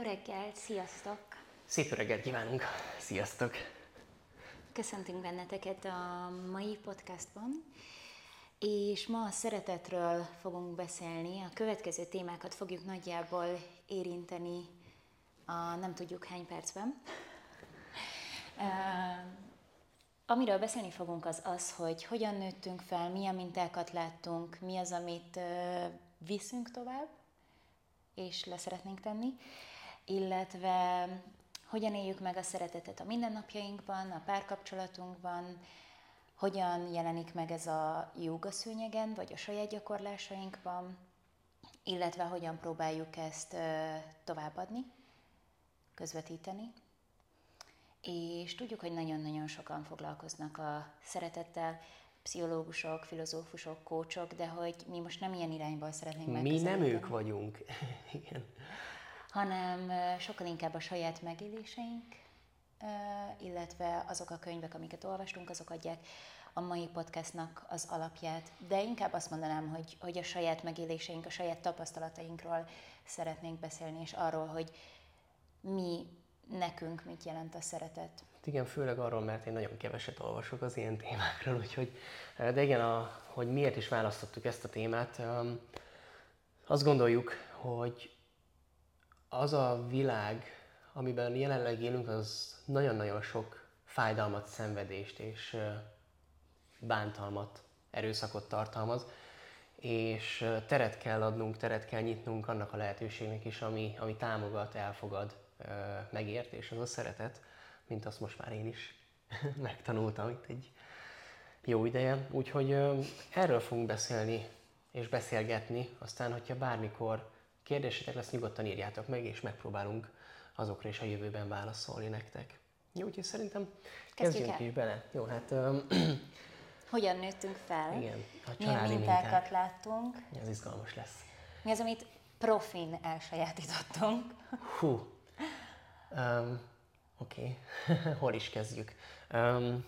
Jó reggelt, sziasztok! Szép reggelt kívánunk! Sziasztok! Köszöntünk benneteket a mai podcastban, és ma a szeretetről fogunk beszélni. A következő témákat fogjuk nagyjából érinteni a nem tudjuk hány percben. Amiről beszélni fogunk az az, hogy hogyan nőttünk fel, milyen mintákat láttunk, mi az, amit viszünk tovább, és leszeretnénk tenni, illetve hogyan éljük meg a szeretetet a mindennapjainkban, a párkapcsolatunkban, hogyan jelenik meg ez a jóga szőnyegen, vagy a saját gyakorlásainkban, illetve hogyan próbáljuk ezt továbbadni, közvetíteni. És tudjuk, hogy nagyon-nagyon sokan foglalkoznak a szeretettel, pszichológusok, filozófusok, kócsok, de hogy mi most nem ilyen irányból szeretnénk Mi nem ők vagyunk. Igen. Hanem sokkal inkább a saját megéléseink, illetve azok a könyvek, amiket olvastunk, azok adják a mai podcastnak az alapját. De inkább azt mondanám, hogy, hogy a saját megéléseink, a saját tapasztalatainkról szeretnénk beszélni, és arról, hogy mi nekünk mit jelent a szeretet. Igen, főleg arról, mert én nagyon keveset olvasok az ilyen témákról, úgyhogy, de igen, a, hogy miért is választottuk ezt a témát, azt gondoljuk, hogy az a világ, amiben jelenleg élünk, az nagyon-nagyon sok fájdalmat, szenvedést és bántalmat, erőszakot tartalmaz, és teret kell adnunk, teret kell nyitnunk annak a lehetőségnek is, ami, ami támogat, elfogad, megért, és az a szeretet, mint azt most már én is megtanultam itt egy jó ideje. Úgyhogy erről fogunk beszélni és beszélgetni, aztán, hogyha bármikor kérdésetek lesz, nyugodtan írjátok meg, és megpróbálunk azokra is a jövőben válaszolni nektek. Jó, úgyhogy szerintem kezdjünk, kezdjünk is bele. Jó, hát... Hogyan nőttünk fel? Igen, a Milyen mintákat minták. láttunk? Ez izgalmas lesz. Mi az, amit profin elsajátítottunk? Hú. Um, Oké, okay. hol is kezdjük? Um,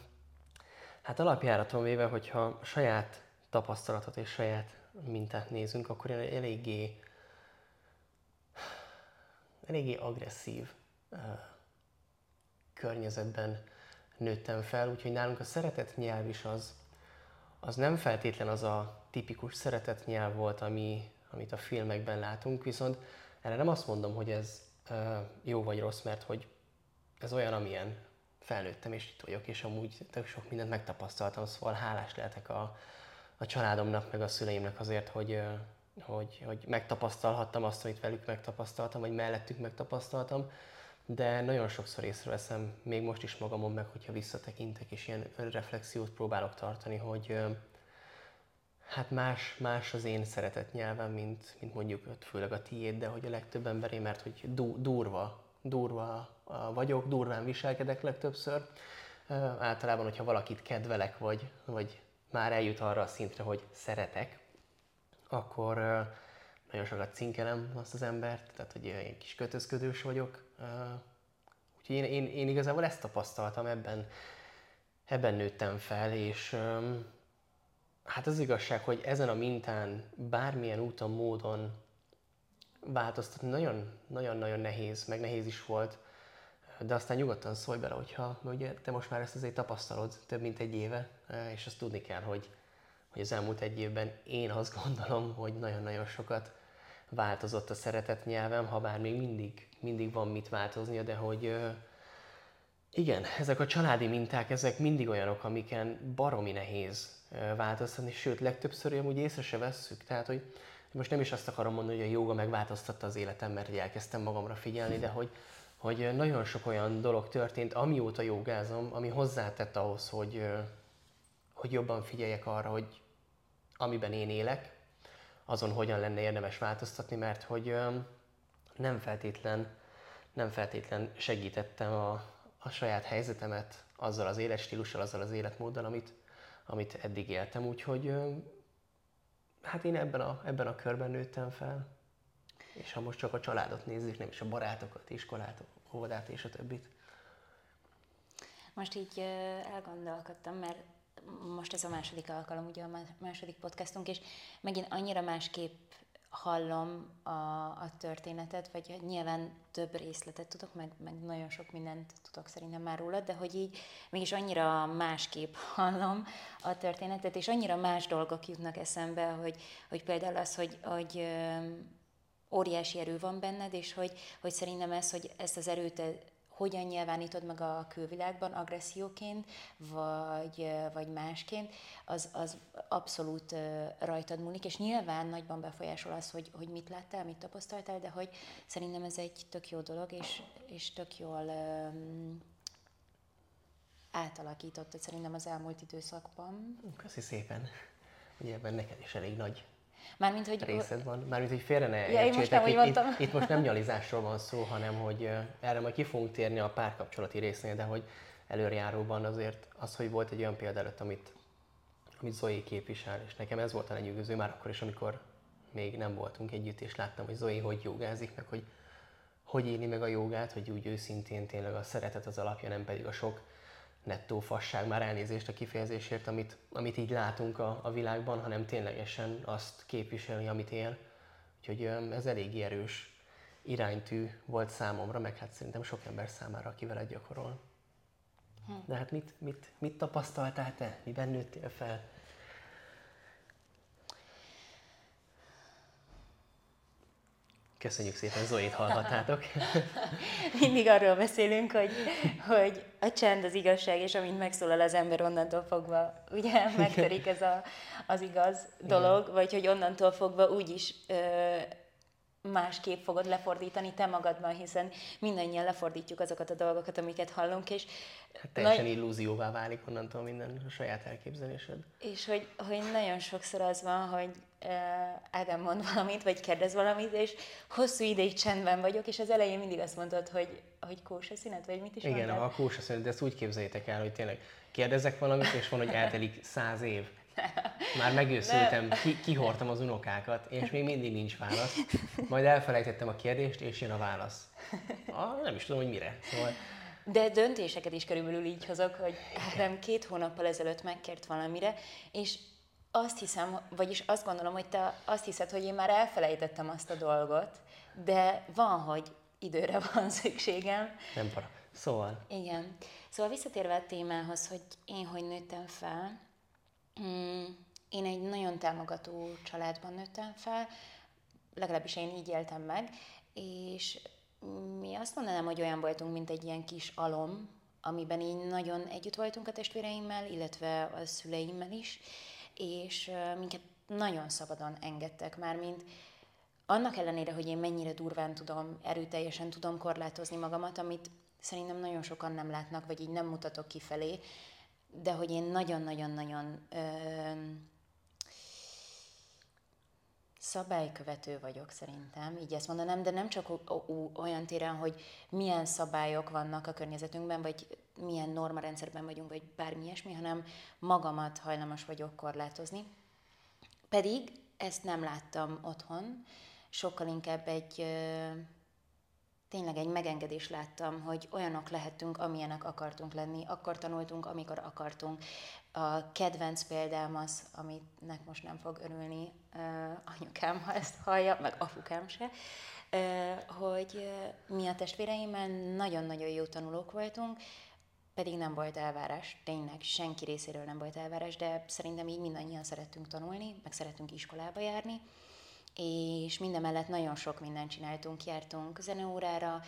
hát alapjáraton véve, hogyha saját tapasztalatot és saját mintát nézünk, akkor eléggé, eléggé agresszív környezetben nőttem fel, úgyhogy nálunk a szeretet nyelv is az, az nem feltétlen az a tipikus szeretet nyelv volt, ami, amit a filmekben látunk, viszont erre nem azt mondom, hogy ez jó vagy rossz, mert hogy ez olyan, amilyen felnőttem, és itt vagyok, és amúgy tök sok mindent megtapasztaltam, szóval hálás lehetek a, a családomnak, meg a szüleimnek azért, hogy, hogy, hogy megtapasztalhattam azt, amit velük megtapasztaltam, vagy mellettük megtapasztaltam, de nagyon sokszor észreveszem, még most is magamon meg, hogyha visszatekintek, és ilyen önreflexiót próbálok tartani, hogy hát más, más az én szeretett nyelvem, mint, mint mondjuk főleg a tiéd, de hogy a legtöbb emberé, mert hogy du, durva, durva vagyok, durván viselkedek legtöbbször. Általában, hogyha valakit kedvelek, vagy, vagy már eljut arra a szintre, hogy szeretek, akkor nagyon sokat cinkelem azt az embert, tehát hogy egy kis kötözködős vagyok. Úgyhogy én, én, én igazából ezt tapasztaltam, ebben, ebben nőttem fel, és hát az igazság, hogy ezen a mintán bármilyen úton, módon változtatni nagyon-nagyon nehéz, meg nehéz is volt, de aztán nyugodtan szólj bele, hogyha ugye te most már ezt azért tapasztalod több mint egy éve, és azt tudni kell, hogy, hogy az elmúlt egy évben én azt gondolom, hogy nagyon-nagyon sokat változott a szeretet nyelvem, ha bár még mindig, mindig van mit változnia, de hogy igen, ezek a családi minták, ezek mindig olyanok, amiken baromi nehéz változtatni, sőt, legtöbbször amúgy észre se vesszük. Tehát, hogy most nem is azt akarom mondani, hogy a joga megváltoztatta az életem, mert elkezdtem magamra figyelni, de hogy, hogy nagyon sok olyan dolog történt, amióta jogázom, ami hozzátett ahhoz, hogy, hogy jobban figyeljek arra, hogy amiben én élek, azon hogyan lenne érdemes változtatni, mert hogy nem feltétlen, nem feltétlen segítettem a, a saját helyzetemet azzal az életstílussal, azzal az életmóddal, amit, amit eddig éltem. Úgyhogy hát én ebben a, ebben a körben nőttem fel. És ha most csak a családot nézzük, nem is a barátokat, iskolát, óvodát és a többit. Most így elgondolkodtam, mert most ez a második alkalom, ugye a második podcastunk, és megint annyira másképp hallom a, a történetet, vagy nyilván több részletet tudok, meg, meg nagyon sok mindent tudok szerintem már róla, de hogy így mégis annyira másképp hallom a történetet, és annyira más dolgok jutnak eszembe, hogy, hogy például az, hogy, hogy óriási erő van benned, és hogy, hogy szerintem ez, hogy ezt az erőt hogyan nyilvánítod meg a külvilágban, agresszióként, vagy, vagy másként, az, az abszolút rajtad múlik, és nyilván nagyban befolyásol az, hogy, hogy mit láttál, mit tapasztaltál, de hogy szerintem ez egy tök jó dolog, és, és tök jól átalakítottad szerintem az elmúlt időszakban. Köszi szépen. Ugye ebben neked is elég nagy Mármint, hogy... részed van. Mármint, hogy félre ne ja, én most nem itt, mondtam. Itt, itt, most nem nyalizásról van szó, hanem hogy erre majd ki fogunk térni a párkapcsolati résznél, de hogy előrejáróban azért az, hogy volt egy olyan példa előtt, amit, amit Zoe képvisel, és nekem ez volt a lenyűgöző már akkor is, amikor még nem voltunk együtt, és láttam, hogy Zoe hogy jogázik, meg hogy hogy éli meg a jogát, hogy úgy őszintén tényleg a szeretet az alapja, nem pedig a sok nettó fasság, már elnézést a kifejezésért, amit, amit így látunk a, a világban, hanem ténylegesen azt képviseli, amit él. Úgyhogy ez elég erős iránytű volt számomra, meg hát szerintem sok ember számára, aki veled gyakorol. Hm. De hát mit, mit, mit tapasztaltál te? Miben nőttél fel? Köszönjük szépen, Zoét hallhattátok. Mindig arról beszélünk, hogy, hogy a csend az igazság, és amint megszólal az ember, onnantól fogva ugye megtörik ez a, az igaz dolog, Igen. vagy hogy onnantól fogva úgyis ö, másképp fogod lefordítani te magadban, hiszen mindannyian lefordítjuk azokat a dolgokat, amiket hallunk, és hát teljesen nagy... illúzióvá válik onnantól minden a saját elképzelésed. És hogy, hogy nagyon sokszor az van, hogy Ádám mond valamit, vagy kérdez valamit, és hosszú ideig csendben vagyok, és az elején mindig azt mondod, hogy, hogy kósa szünet, vagy mit is Igen, mondtad? a kósa szünet, de ezt úgy képzeljétek el, hogy tényleg kérdezek valamit, és van, hogy eltelik száz év. Már megőszültem, ki, kihortam az unokákat, és még mindig nincs válasz. Majd elfelejtettem a kérdést, és jön a válasz. Ah, nem is tudom, hogy mire. Szóval... De döntéseket is körülbelül így hozok, hogy nem két hónappal ezelőtt megkért valamire, és azt hiszem, vagyis azt gondolom, hogy te azt hiszed, hogy én már elfelejtettem azt a dolgot, de van, hogy időre van szükségem. Nem para. Szóval. Igen. Szóval visszatérve a témához, hogy én hogy nőttem fel, mm, én egy nagyon támogató családban nőttem fel, legalábbis én így éltem meg, és mi azt mondanám, hogy olyan voltunk, mint egy ilyen kis alom, amiben így nagyon együtt voltunk a testvéreimmel, illetve a szüleimmel is, és minket nagyon szabadon engedtek már, mint annak ellenére, hogy én mennyire durván tudom, erőteljesen tudom korlátozni magamat, amit szerintem nagyon sokan nem látnak, vagy így nem mutatok kifelé, de hogy én nagyon-nagyon-nagyon szabálykövető vagyok szerintem, így ezt mondanám, de nem csak olyan téren, hogy milyen szabályok vannak a környezetünkben, vagy milyen normarendszerben vagyunk, vagy bármi ilyesmi, hanem magamat hajlamos vagyok korlátozni. Pedig ezt nem láttam otthon, sokkal inkább egy tényleg egy megengedés láttam, hogy olyanok lehetünk, amilyenek akartunk lenni, akkor tanultunk, amikor akartunk. A kedvenc példám az, aminek most nem fog örülni uh, anyukám, ha ezt hallja, meg apukám se, hogy mi a testvéreimmel nagyon-nagyon jó tanulók voltunk, pedig nem volt elvárás, tényleg senki részéről nem volt elvárás, de szerintem így mindannyian szerettünk tanulni, meg szerettünk iskolába járni, és minden mellett nagyon sok mindent csináltunk, jártunk zeneórára,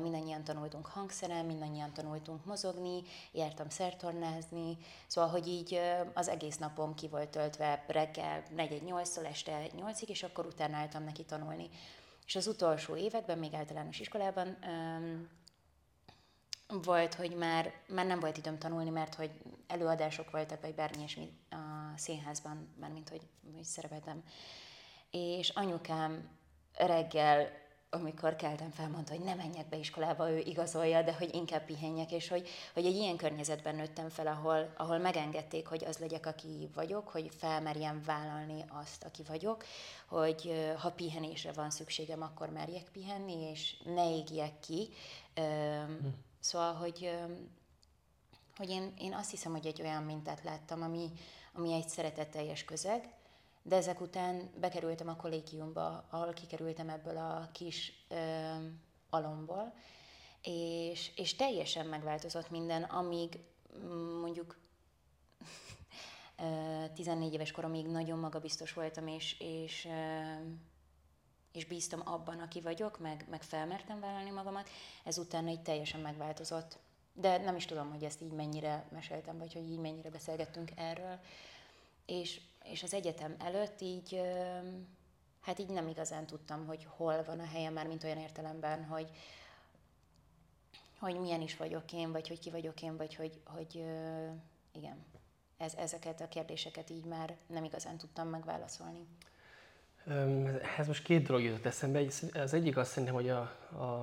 mindannyian tanultunk hangszeren, mindannyian tanultunk mozogni, jártam szertornázni, szóval, hogy így az egész napom ki volt töltve reggel 4-8-tól este 8-ig, és akkor utána álltam neki tanulni. És az utolsó években, még általános iskolában volt, hogy már, már nem volt időm tanulni, mert hogy előadások voltak, vagy bármi ilyesmi a színházban, mert mint hogy, hogy szerepeltem és anyukám reggel, amikor keltem, felmondta, hogy ne menjek be iskolába, ő igazolja, de hogy inkább pihenjek, és hogy, hogy egy ilyen környezetben nőttem fel, ahol, ahol megengedték, hogy az legyek, aki vagyok, hogy felmerjem vállalni azt, aki vagyok, hogy ha pihenésre van szükségem, akkor merjek pihenni, és ne égjek ki. Hm. Szóval, hogy, hogy én, én azt hiszem, hogy egy olyan mintát láttam, ami, ami egy szeretetteljes közeg, de ezek után bekerültem a kollégiumba, ahol kikerültem ebből a kis ö, alomból, és, és teljesen megváltozott minden, amíg mm, mondjuk 14 éves koromig nagyon magabiztos voltam, és, és, és bíztam abban, aki vagyok, meg, meg felmertem vállalni magamat, ezután egy teljesen megváltozott. De nem is tudom, hogy ezt így mennyire meséltem, vagy hogy így mennyire beszélgettünk erről. És, és az egyetem előtt így, hát így nem igazán tudtam, hogy hol van a helyem már, mint olyan értelemben, hogy, hogy milyen is vagyok én, vagy hogy ki vagyok én, vagy hogy, hogy igen, ez, ezeket a kérdéseket így már nem igazán tudtam megválaszolni. Ez most két dolog jutott eszembe. Az egyik azt szerintem, hogy a,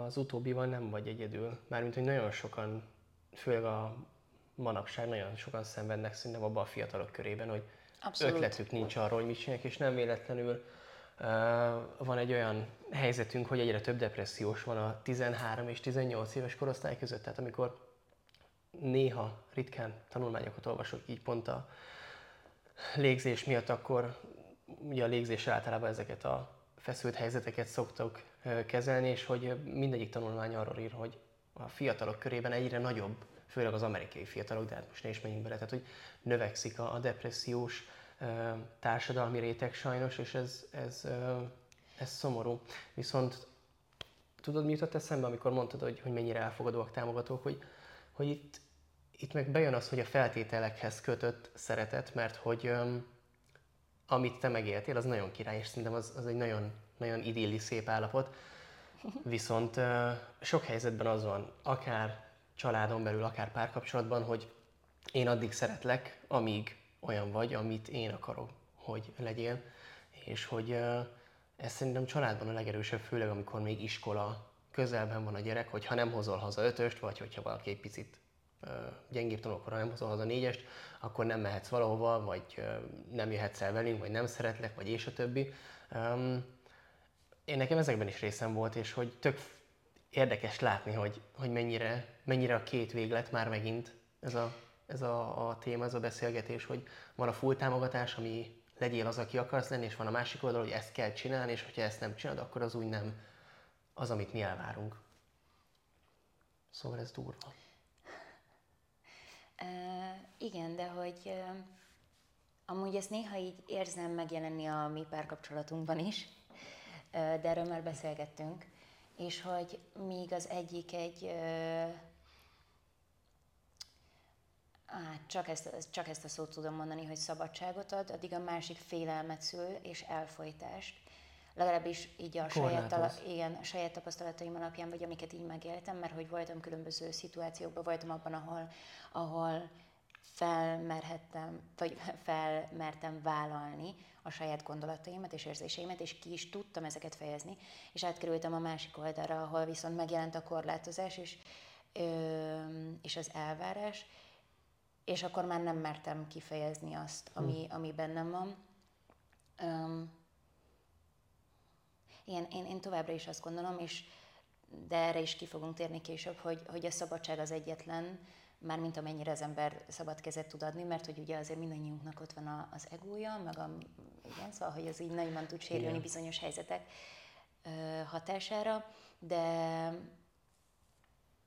az utóbbival nem vagy egyedül. Mármint, hogy nagyon sokan, főleg a manapság nagyon sokan szenvednek szerintem abban a fiatalok körében, hogy Abszolút. ötletük nincs arról, hogy mit csinálják, és nem véletlenül uh, van egy olyan helyzetünk, hogy egyre több depressziós van a 13 és 18 éves korosztály között. Tehát amikor néha, ritkán tanulmányokat olvasok így pont a légzés miatt, akkor ugye a légzés általában ezeket a feszült helyzeteket szoktak kezelni, és hogy mindegyik tanulmány arról ír, hogy a fiatalok körében egyre nagyobb, főleg az amerikai fiatalok, de hát most ne is menjünk bele, tehát hogy növekszik a, a depressziós társadalmi réteg sajnos, és ez, ez, ez szomorú. Viszont tudod, mi jutott eszembe, amikor mondtad, hogy, hogy mennyire elfogadóak, támogatók, hogy, hogy itt, itt meg bejön az, hogy a feltételekhez kötött szeretet, mert hogy um, amit te megéltél, az nagyon király, és szerintem az, az egy nagyon, nagyon idilli, szép állapot. Viszont sok helyzetben az van, akár családon belül, akár párkapcsolatban, hogy én addig szeretlek, amíg olyan vagy, amit én akarok, hogy legyél, és hogy ez szerintem családban a legerősebb, főleg amikor még iskola közelben van a gyerek, hogy ha nem hozol haza ötöst, vagy hogyha valaki egy picit gyengébb tanul, akkor nem hozol haza négyest, akkor nem mehetsz valahova, vagy nem jöhetsz el velünk, vagy nem szeretlek, vagy és a többi. Én nekem ezekben is részem volt, és hogy tök érdekes látni, hogy, hogy mennyire, mennyire a két véglet már megint ez a, ez a, a téma, ez a beszélgetés, hogy van a full támogatás, ami legyél az, aki akarsz lenni, és van a másik oldal, hogy ezt kell csinálni, és hogyha ezt nem csinálod, akkor az úgy nem az, amit mi elvárunk. Szóval ez durva. Igen, de hogy uh, amúgy ezt néha így érzem megjelenni a mi párkapcsolatunkban is, de erről már beszélgettünk, és hogy míg az egyik egy uh, csak ezt, csak ezt a szót tudom mondani, hogy szabadságot ad, addig a másik félelmet szül és elfolytást. Legalábbis így a saját, igen, a saját tapasztalataim alapján, vagy amiket így megéltem, mert hogy voltam különböző szituációkban, voltam abban, ahol, ahol felmerhettem, vagy felmertem vállalni a saját gondolataimat és érzéseimet, és ki is tudtam ezeket fejezni, és átkerültem a másik oldalra, ahol viszont megjelent a korlátozás és, ö, és az elvárás, és akkor már nem mertem kifejezni azt, ami, hm. ami bennem van. Um, igen, én, én továbbra is azt gondolom, és de erre is ki fogunk térni később, hogy, hogy a szabadság az egyetlen, már mint amennyire az ember szabad kezet tud adni, mert hogy ugye azért mindannyiunknak ott van a, az egója, meg a, igen, szóval, hogy az így nagyon tud sérülni igen. bizonyos helyzetek ö, hatására, de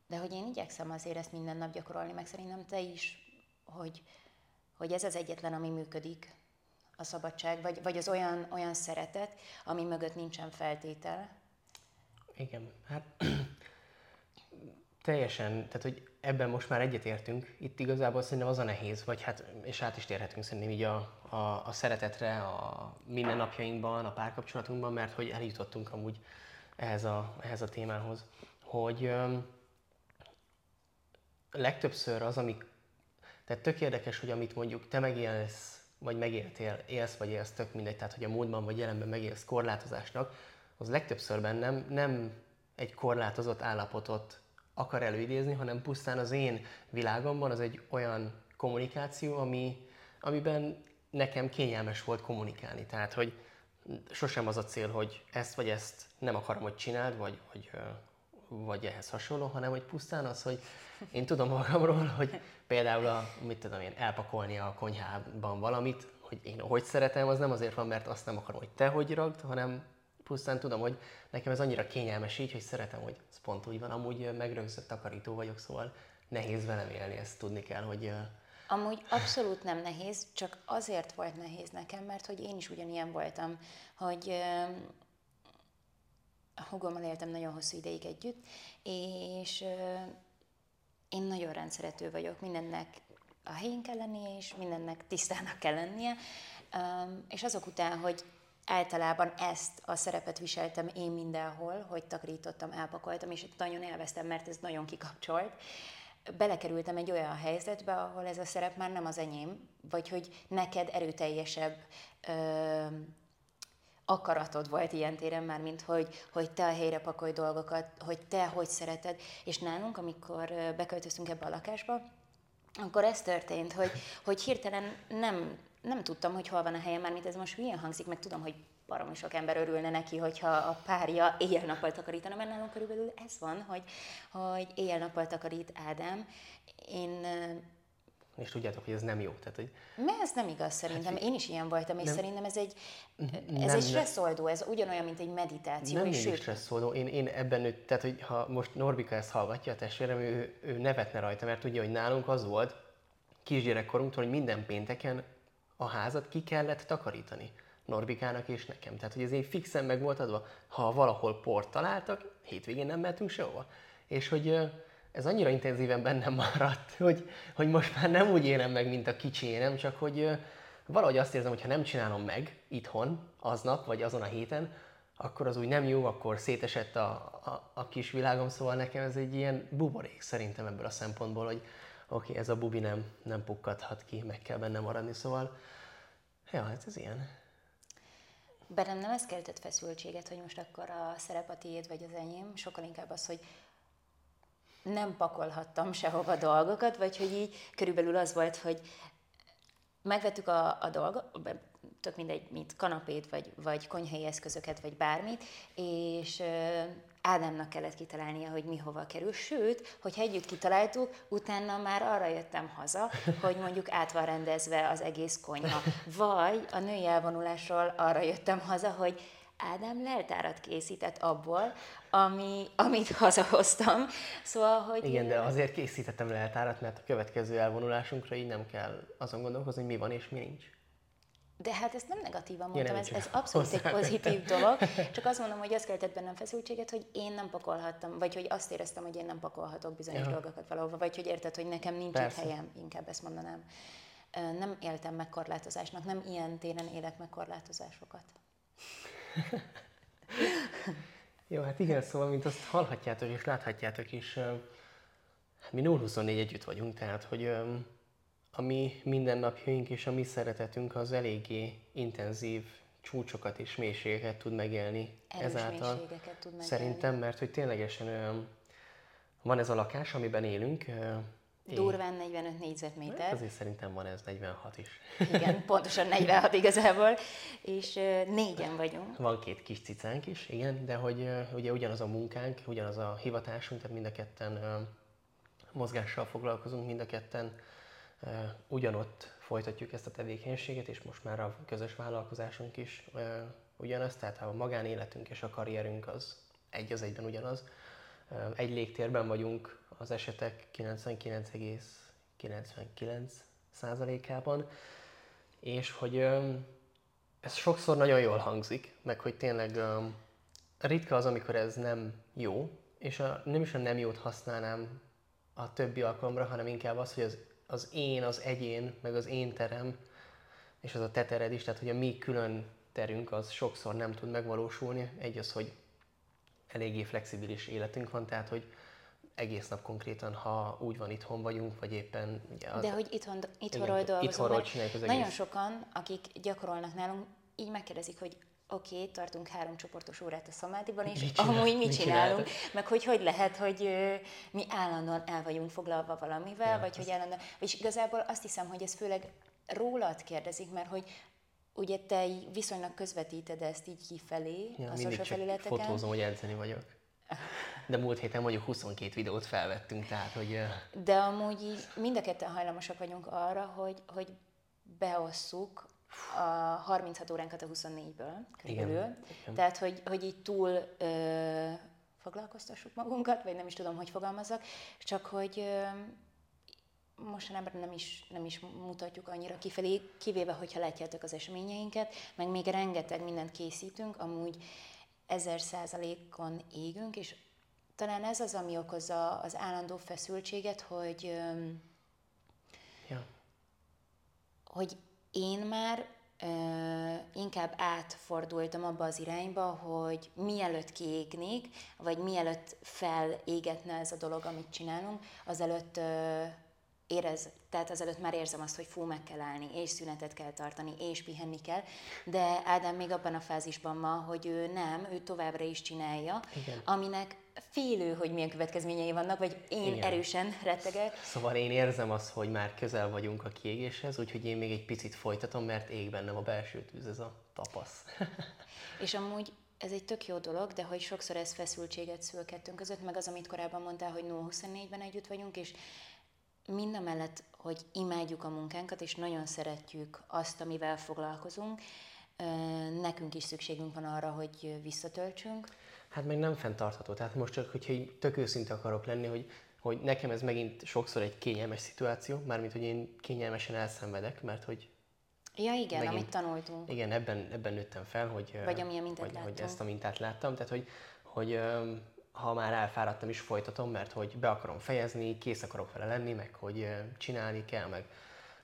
de hogy én igyekszem azért ezt minden nap gyakorolni, meg szerintem te is hogy, hogy ez az egyetlen, ami működik, a szabadság, vagy, vagy az olyan, olyan szeretet, ami mögött nincsen feltétel. Igen, hát teljesen, tehát hogy ebben most már egyetértünk. Itt igazából szerintem az a nehéz, vagy hát, és át is térhetünk szerintem így a, a, a szeretetre, a mindennapjainkban, a párkapcsolatunkban, mert hogy eljutottunk amúgy ehhez a, ehhez a témához, hogy um, legtöbbször az, ami tehát tök érdekes, hogy amit mondjuk te megélsz, vagy megéltél, élsz vagy élsz, tök mindegy, tehát hogy a múltban vagy jelenben megélsz korlátozásnak, az legtöbbször bennem nem egy korlátozott állapotot akar előidézni, hanem pusztán az én világomban az egy olyan kommunikáció, ami, amiben nekem kényelmes volt kommunikálni. Tehát, hogy sosem az a cél, hogy ezt vagy ezt nem akarom, hogy csináld, vagy, vagy, vagy ehhez hasonló, hanem hogy pusztán az, hogy én tudom magamról, hogy például a, mit tudom én, elpakolni a konyhában valamit, hogy én hogy szeretem, az nem azért van, mert azt nem akarom, hogy te hogy ragd, hanem pusztán tudom, hogy nekem ez annyira kényelmes így, hogy szeretem, hogy ez pont úgy van. Amúgy megrögzött takarító vagyok, szóval nehéz velem élni, ezt tudni kell, hogy... Amúgy abszolút nem nehéz, csak azért volt nehéz nekem, mert hogy én is ugyanilyen voltam, hogy a hugommal éltem nagyon hosszú ideig együtt, és én nagyon rendszerető vagyok, mindennek a helyén kell lennie, és mindennek tisztának kell lennie, és azok után, hogy általában ezt a szerepet viseltem én mindenhol, hogy takarítottam, elpakoltam, és nagyon élveztem, mert ez nagyon kikapcsolt. Belekerültem egy olyan helyzetbe, ahol ez a szerep már nem az enyém, vagy hogy neked erőteljesebb akaratod volt ilyen téren már, mint hogy, hogy te a helyre pakolj dolgokat, hogy te hogy szereted. És nálunk, amikor beköltöztünk ebbe a lakásba, akkor ez történt, hogy, hogy hirtelen nem nem tudtam, hogy hol van a helyem, már mint ez most hülyén hangzik, meg tudom, hogy baromi sok ember örülne neki, hogyha a párja éjjel-nappal takarítana, mert nálunk körülbelül ez van, hogy, hogy éjjel-nappal takarít Ádám. Én és tudjátok, hogy ez nem jó. Tehát, hogy... Mert ez nem igaz szerintem. Hát, Én is ilyen voltam, és nem, szerintem ez egy, ez nem, egy stresszoldó, ez ugyanolyan, mint egy meditáció. Nem mindig stresszoldó. Én, én ebben nőtt, tehát hogy ha most Norbika ezt hallgatja, a testvérem, ő, ő nevetne rajta, mert tudja, hogy nálunk az volt kisgyerekkorunktól, hogy minden pénteken a házat ki kellett takarítani. Norbikának és nekem. Tehát, hogy ez így fixen meg volt adva, ha valahol port találtak, hétvégén nem mehetünk sehova. És hogy ez annyira intenzíven bennem maradt, hogy, hogy most már nem úgy élem meg, mint a kicsi énem, csak hogy valahogy azt érzem, hogy ha nem csinálom meg itthon, aznap, vagy azon a héten, akkor az úgy nem jó, akkor szétesett a, a, a kis világom, szóval nekem ez egy ilyen buborék szerintem ebből a szempontból, hogy oké, okay, ez a bubi nem, nem pukkadhat ki, meg kell benne maradni, szóval ja, hát ez ilyen. Bennem nem ez keltett feszültséget, hogy most akkor a szerep a tiéd vagy az enyém, sokkal inkább az, hogy nem pakolhattam sehova dolgokat, vagy hogy így körülbelül az volt, hogy megvettük a, a dolgot, tök mindegy, mint kanapét, vagy, vagy konyhai eszközöket, vagy bármit, és Ádámnak kellett kitalálnia, hogy mi hova kerül. Sőt, hogyha együtt kitaláltuk, utána már arra jöttem haza, hogy mondjuk át van rendezve az egész konyha. Vagy a női elvonulásról arra jöttem haza, hogy Ádám leltárat készített abból, ami, amit hazahoztam. Szóval, hogy... Igen, de azért készítettem leltárat, mert a következő elvonulásunkra így nem kell azon gondolkozni, hogy mi van és mi nincs. De hát ezt nem negatívan mondtam, ja, ez, ez abszolút egy pozitív dolog. Csak azt mondom, hogy az keltett bennem feszültséget, hogy én nem pakolhattam, vagy hogy azt éreztem, hogy én nem pakolhatok bizonyos ja. dolgokat valahova, vagy hogy érted, hogy nekem nincs Persze. itt helyem, inkább ezt mondanám. Nem éltem meg korlátozásnak, nem ilyen téren élek meg korlátozásokat. Jó, hát igen, szóval, mint azt hallhatjátok és láthatjátok is, hát mi 024 együtt vagyunk, tehát, hogy a mi mindennapjaink és a mi szeretetünk az eléggé intenzív csúcsokat és mélységeket tud megélni Erős ezáltal. tud megélni. Szerintem, mert hogy ténylegesen van ez a lakás, amiben élünk. Durván 45 négyzetméter. Azért szerintem van ez 46 is. Igen, pontosan 46 igazából, és négyen vagyunk. Van két kis cicánk is, igen, de hogy ugye ugyanaz a munkánk, ugyanaz a hivatásunk, tehát mind a ketten mozgással foglalkozunk, mind a ketten ugyanott folytatjuk ezt a tevékenységet, és most már a közös vállalkozásunk is ugyanaz, tehát a magánéletünk és a karrierünk az egy az egyben ugyanaz. Egy légtérben vagyunk az esetek 99,99 százalékában, és hogy ez sokszor nagyon jól hangzik, meg hogy tényleg ritka az, amikor ez nem jó, és a, nem is a nem jót használnám a többi alkalomra, hanem inkább az, hogy az az én, az egyén, meg az én terem, és az a te tered is, tehát hogy a mi külön terünk az sokszor nem tud megvalósulni. Egy az, hogy eléggé flexibilis életünk van, tehát hogy egész nap konkrétan, ha úgy van, itthon vagyunk, vagy éppen... Ugye az, De hogy itthon, itthonról dolgozunk, itthonról csináljuk az Nagyon egész. sokan, akik gyakorolnak nálunk, így megkérdezik, hogy oké, okay, tartunk három csoportos órát a szamádiban, és mit csinál, amúgy mit, mit csinálunk, csinálunk? meg hogy hogy lehet, hogy ö, mi állandóan el vagyunk foglalva valamivel, ja, vagy hogy állandóan, és igazából azt hiszem, hogy ez főleg rólad kérdezik, mert hogy ugye te viszonylag közvetíted ezt így kifelé ja, a social felületeken. fotózom, hogy edzeni vagyok. De múlt héten mondjuk 22 videót felvettünk, tehát hogy... De amúgy így mind a ketten hajlamosak vagyunk arra, hogy, hogy beosszuk a 36 óránkat a 24-ből körülbelül. Igen, igen. Tehát, hogy, hogy így túl ö, foglalkoztassuk magunkat, vagy nem is tudom, hogy fogalmazzak, csak hogy ö, mostanában nem is, nem is mutatjuk annyira kifelé, kivéve, hogyha látjátok az eseményeinket, meg még rengeteg mindent készítünk, amúgy ezer százalékon égünk, és talán ez az, ami okozza az állandó feszültséget, hogy, Ja. hogy én már ö, inkább átfordultam abba az irányba, hogy mielőtt kiégnék, vagy mielőtt felégetne ez a dolog, amit csinálunk, azelőtt ö, érez, tehát azelőtt már érzem azt, hogy fú, meg kell állni, és szünetet kell tartani, és pihenni kell, de Ádám még abban a fázisban van, hogy ő nem, ő továbbra is csinálja, Igen. aminek félő, hogy milyen következményei vannak, vagy én Igen. erősen rettegek, Szóval én érzem azt, hogy már közel vagyunk a kiégéshez, úgyhogy én még egy picit folytatom, mert ég bennem a belső tűz, ez a tapasz. És amúgy ez egy tök jó dolog, de hogy sokszor ez feszültséget szül kettőnk között, meg az, amit korábban mondtál, hogy 0-24-ben együtt vagyunk, és mind a mellett, hogy imádjuk a munkánkat, és nagyon szeretjük azt, amivel foglalkozunk, nekünk is szükségünk van arra, hogy visszatöltsünk. Hát meg nem fenntartható. Tehát most csak, hogyha így tök őszinte akarok lenni, hogy, hogy nekem ez megint sokszor egy kényelmes szituáció, mármint, hogy én kényelmesen elszenvedek, mert hogy Ja igen, Megint. amit tanultunk. igen, ebben, ebben nőttem fel, hogy, Vagy amilyen mintát hogy, hogy ezt a mintát láttam, tehát hogy, hogy ha már elfáradtam is folytatom, mert hogy be akarom fejezni, kész akarok vele lenni, meg hogy csinálni kell, meg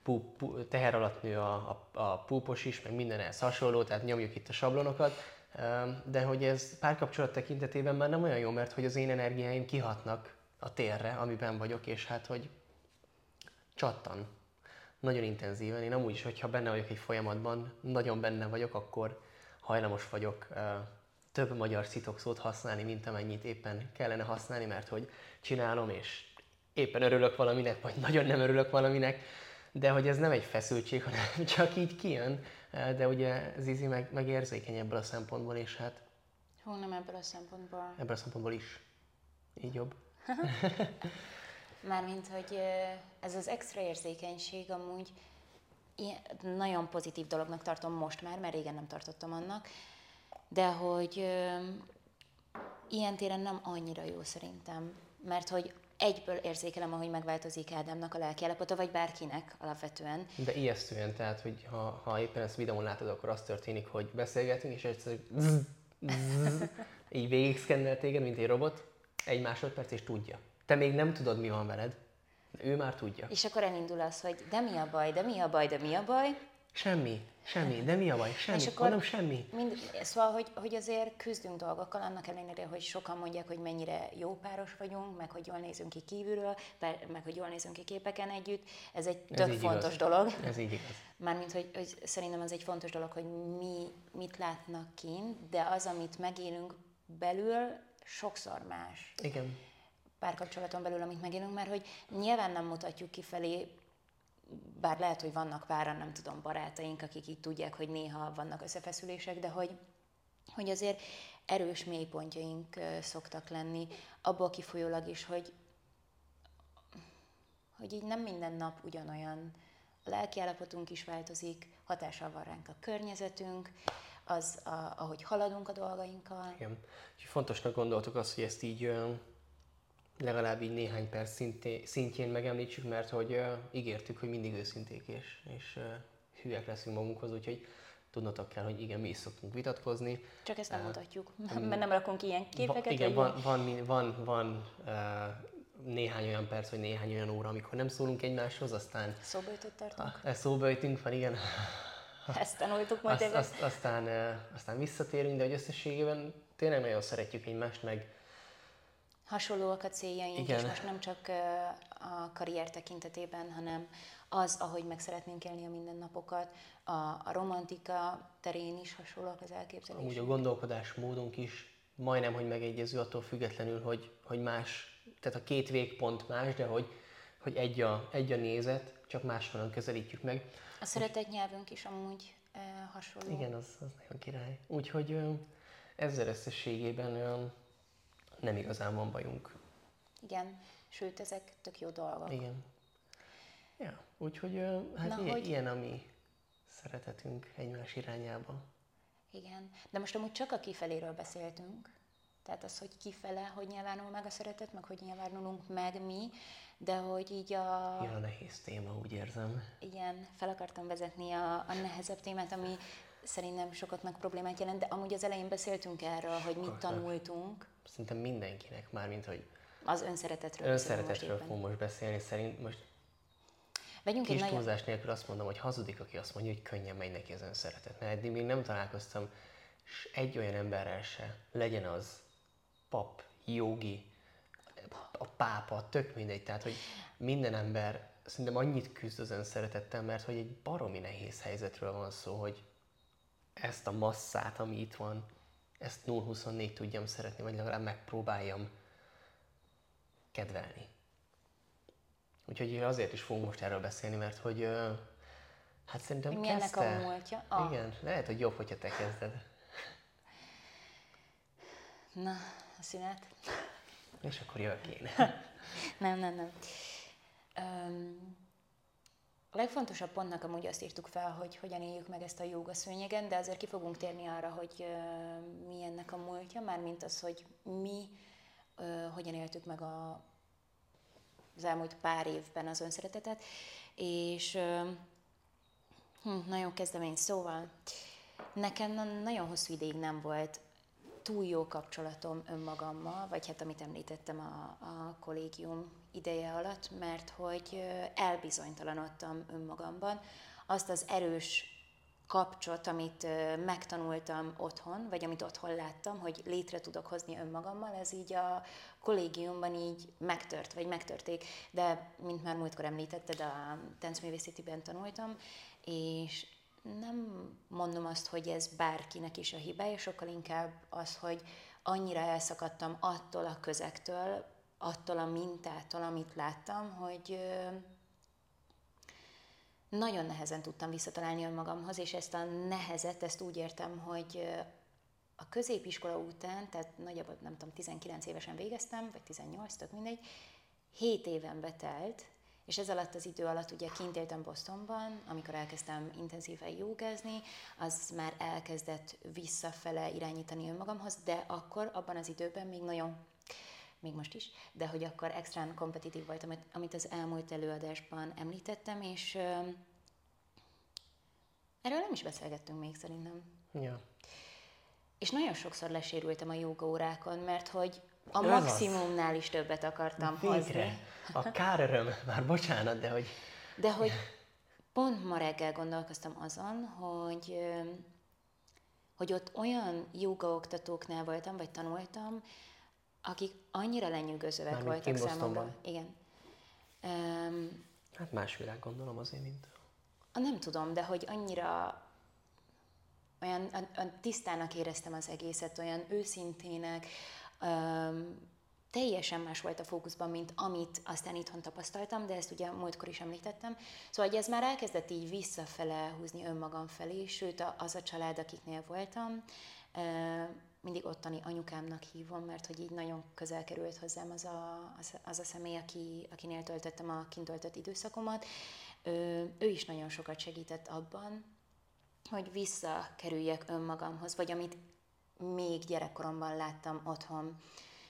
pú, pú, teher alatt nő a, a, a púpos is, meg minden ehhez hasonló, tehát nyomjuk itt a sablonokat, de hogy ez párkapcsolat tekintetében már nem olyan jó, mert hogy az én energiáim kihatnak a térre, amiben vagyok, és hát hogy csattan. Nagyon intenzíven. Én amúgy is, hogyha benne vagyok egy folyamatban, nagyon benne vagyok, akkor hajlamos vagyok több magyar szitokszót használni, mint amennyit éppen kellene használni, mert hogy csinálom, és éppen örülök valaminek, vagy nagyon nem örülök valaminek, de hogy ez nem egy feszültség, hanem csak így kijön. De ugye Zizi meg, meg érzékeny ebből a szempontból, és hát Hú, nem ebből a szempontból. ebből a szempontból is így jobb. Mármint, hogy ez az extra érzékenység amúgy ilyen, nagyon pozitív dolognak tartom most már, mert régen nem tartottam annak, de hogy ö, ilyen téren nem annyira jó szerintem, mert hogy egyből érzékelem, ahogy megváltozik Ádámnak a lelkiállapota, vagy bárkinek alapvetően. De ijesztően, tehát, hogy ha, ha éppen ezt videón látod, akkor az történik, hogy beszélgetünk, és egyszer zzz, zzz, így végig szkennel téged, mint egy robot, egy másodperc, és tudja. Te még nem tudod, mi van veled, de ő már tudja. És akkor elindul az, hogy de mi a baj, de mi a baj, de mi a baj, Semmi, semmi, de mi a baj? Semmi, És akkor- mondom semmi. Mind, szóval, hogy, hogy azért küzdünk dolgokkal, annak ellenére, hogy sokan mondják, hogy mennyire jó páros vagyunk, meg hogy jól nézünk ki kívülről, meg hogy jól nézünk ki képeken együtt. Ez egy Ez tök fontos igaz. dolog. Ez így igaz. Mármint, hogy, hogy szerintem az egy fontos dolog, hogy mi mit látnak kint, de az, amit megélünk belül, sokszor más Igen. párkapcsolaton belül, amit megélünk, mert hogy nyilván nem mutatjuk kifelé, bár lehet, hogy vannak páran, nem tudom, barátaink, akik így tudják, hogy néha vannak összefeszülések, de hogy, hogy azért erős mélypontjaink szoktak lenni, abból kifolyólag is, hogy, hogy így nem minden nap ugyanolyan. A lelkiállapotunk is változik, hatással van ránk a környezetünk, az, a, ahogy haladunk a dolgainkkal. Igen. És fontosnak gondoltuk azt, hogy ezt így legalább így néhány perc szinté, szintjén megemlítsük, mert hogy ö, ígértük, hogy mindig őszinték és, és ö, hülyek leszünk magunkhoz, úgyhogy tudnotok kell, hogy igen, mi is szoktunk vitatkozni. Csak ezt nem mutatjuk, mert nem rakunk ilyen Va, képeket. igen, van, van, van, van uh, néhány olyan perc, vagy néhány olyan óra, amikor nem szólunk egymáshoz, aztán Szóböjtöt tartunk. ezt szóba ejtünk, van, igen, Ezt tanultuk majd azt, azt, aztán, uh, aztán visszatérünk, de hogy összességében tényleg nagyon szeretjük egymást, meg Hasonlóak a céljaink, Igen. és most nem csak a karrier tekintetében, hanem az, ahogy meg szeretnénk élni a mindennapokat, a, a romantika terén is hasonlóak az elképzelések. a gondolkodás módunk is majdnem, hogy megegyező attól függetlenül, hogy, hogy más, tehát a két végpont más, de hogy, hogy egy, a, egy a nézet, csak máshonnan közelítjük meg. A szeretett nyelvünk is amúgy ö, hasonló. Igen, az, az nagyon király. Úgyhogy ezzel összességében nem igazán van bajunk. Igen, sőt, ezek tök jó dolgok. Igen. Ja, úgyhogy hát Na, ilyen, hogy- ilyen, ami szeretetünk egymás irányába. Igen, de most amúgy csak a kifeléről beszéltünk, tehát az, hogy kifele, hogy nyilvánul meg a szeretet, meg hogy nyilvánulunk meg mi, de hogy így a... Jön a nehéz téma, úgy érzem. Igen, fel akartam vezetni a, a nehezebb témát, ami szerintem sokat meg problémát jelent, de amúgy az elején beszéltünk erről, hogy mit tanultunk. Szerintem mindenkinek már, mint hogy az önszeretetről Önszeretetről fogunk most beszélni, szerint most Vegyünk Kis egy túlzás nagyon... nélkül azt mondom, hogy hazudik, aki azt mondja, hogy könnyen megy neki az önszeretet. Mert eddig még nem találkoztam és egy olyan emberrel se, legyen az pap, jogi, a pápa, tök mindegy. Tehát, hogy minden ember szerintem annyit küzd az önszeretettel, mert hogy egy baromi nehéz helyzetről van szó, hogy ezt a masszát, ami itt van, ezt 0-24 tudjam szeretni, vagy legalább megpróbáljam kedvelni. Úgyhogy azért is fogunk most erről beszélni, mert hogy hát szerintem Mi kezdte... a múltja? Ah. Igen, lehet, hogy jobb, hogyha te kezded. Na, a szünet. És akkor jövök én. nem, nem, nem. Um, a legfontosabb pontnak amúgy azt írtuk fel, hogy hogyan éljük meg ezt a jóga szőnyegen, de azért ki fogunk térni arra, hogy mi ennek a múltja, mármint az, hogy mi hogyan éltük meg a, az elmúlt pár évben az önszeretetet, és hm, nagyon kezdemény, szóval nekem nagyon hosszú ideig nem volt túl jó kapcsolatom önmagammal, vagy hát amit említettem a, a kollégium ideje alatt, mert hogy elbizonytalanodtam önmagamban. Azt az erős kapcsot, amit megtanultam otthon, vagy amit otthon láttam, hogy létre tudok hozni önmagammal, ez így a kollégiumban így megtört, vagy megtörték. De, mint már múltkor említetted, a táncművészetiben tanultam, és nem mondom azt, hogy ez bárkinek is a hibája, sokkal inkább az, hogy annyira elszakadtam attól a közektől, attól a mintától, amit láttam, hogy nagyon nehezen tudtam visszatalálni önmagamhoz, és ezt a nehezet, ezt úgy értem, hogy a középiskola után, tehát nagyjából nem tudom, 19 évesen végeztem, vagy 18, tök mindegy, 7 éven betelt, és ez alatt az idő alatt ugye kint éltem Bostonban, amikor elkezdtem intenzíven jogázni, az már elkezdett visszafele irányítani önmagamhoz, de akkor abban az időben még nagyon még most is, de hogy akkor extrán kompetitív voltam, amit az elmúlt előadásban említettem, és uh, erről nem is beszélgettünk még szerintem. Ja. És nagyon sokszor lesérültem a joga órákon, mert hogy a maximumnál is többet akartam Végre. hozni. A káröröm, már bocsánat, de hogy... De hogy pont ma reggel gondolkoztam azon, hogy, hogy ott olyan oktatóknál voltam, vagy tanultam, akik annyira lenyűgözőek Már voltak számomra. Igen. Um, hát más világ gondolom azért, mint... Nem tudom, de hogy annyira olyan, olyan tisztának éreztem az egészet, olyan őszintének, um, teljesen más volt a fókuszban, mint amit aztán itthon tapasztaltam, de ezt ugye múltkor is említettem. Szóval hogy ez már elkezdett így visszafele húzni önmagam felé, sőt az a család, akiknél voltam, mindig ottani anyukámnak hívom, mert hogy így nagyon közel került hozzám az a, az, az a személy, aki, akinél töltöttem a kint időszakomat. Ő, ő is nagyon sokat segített abban, hogy visszakerüljek önmagamhoz, vagy amit még gyerekkoromban láttam otthon.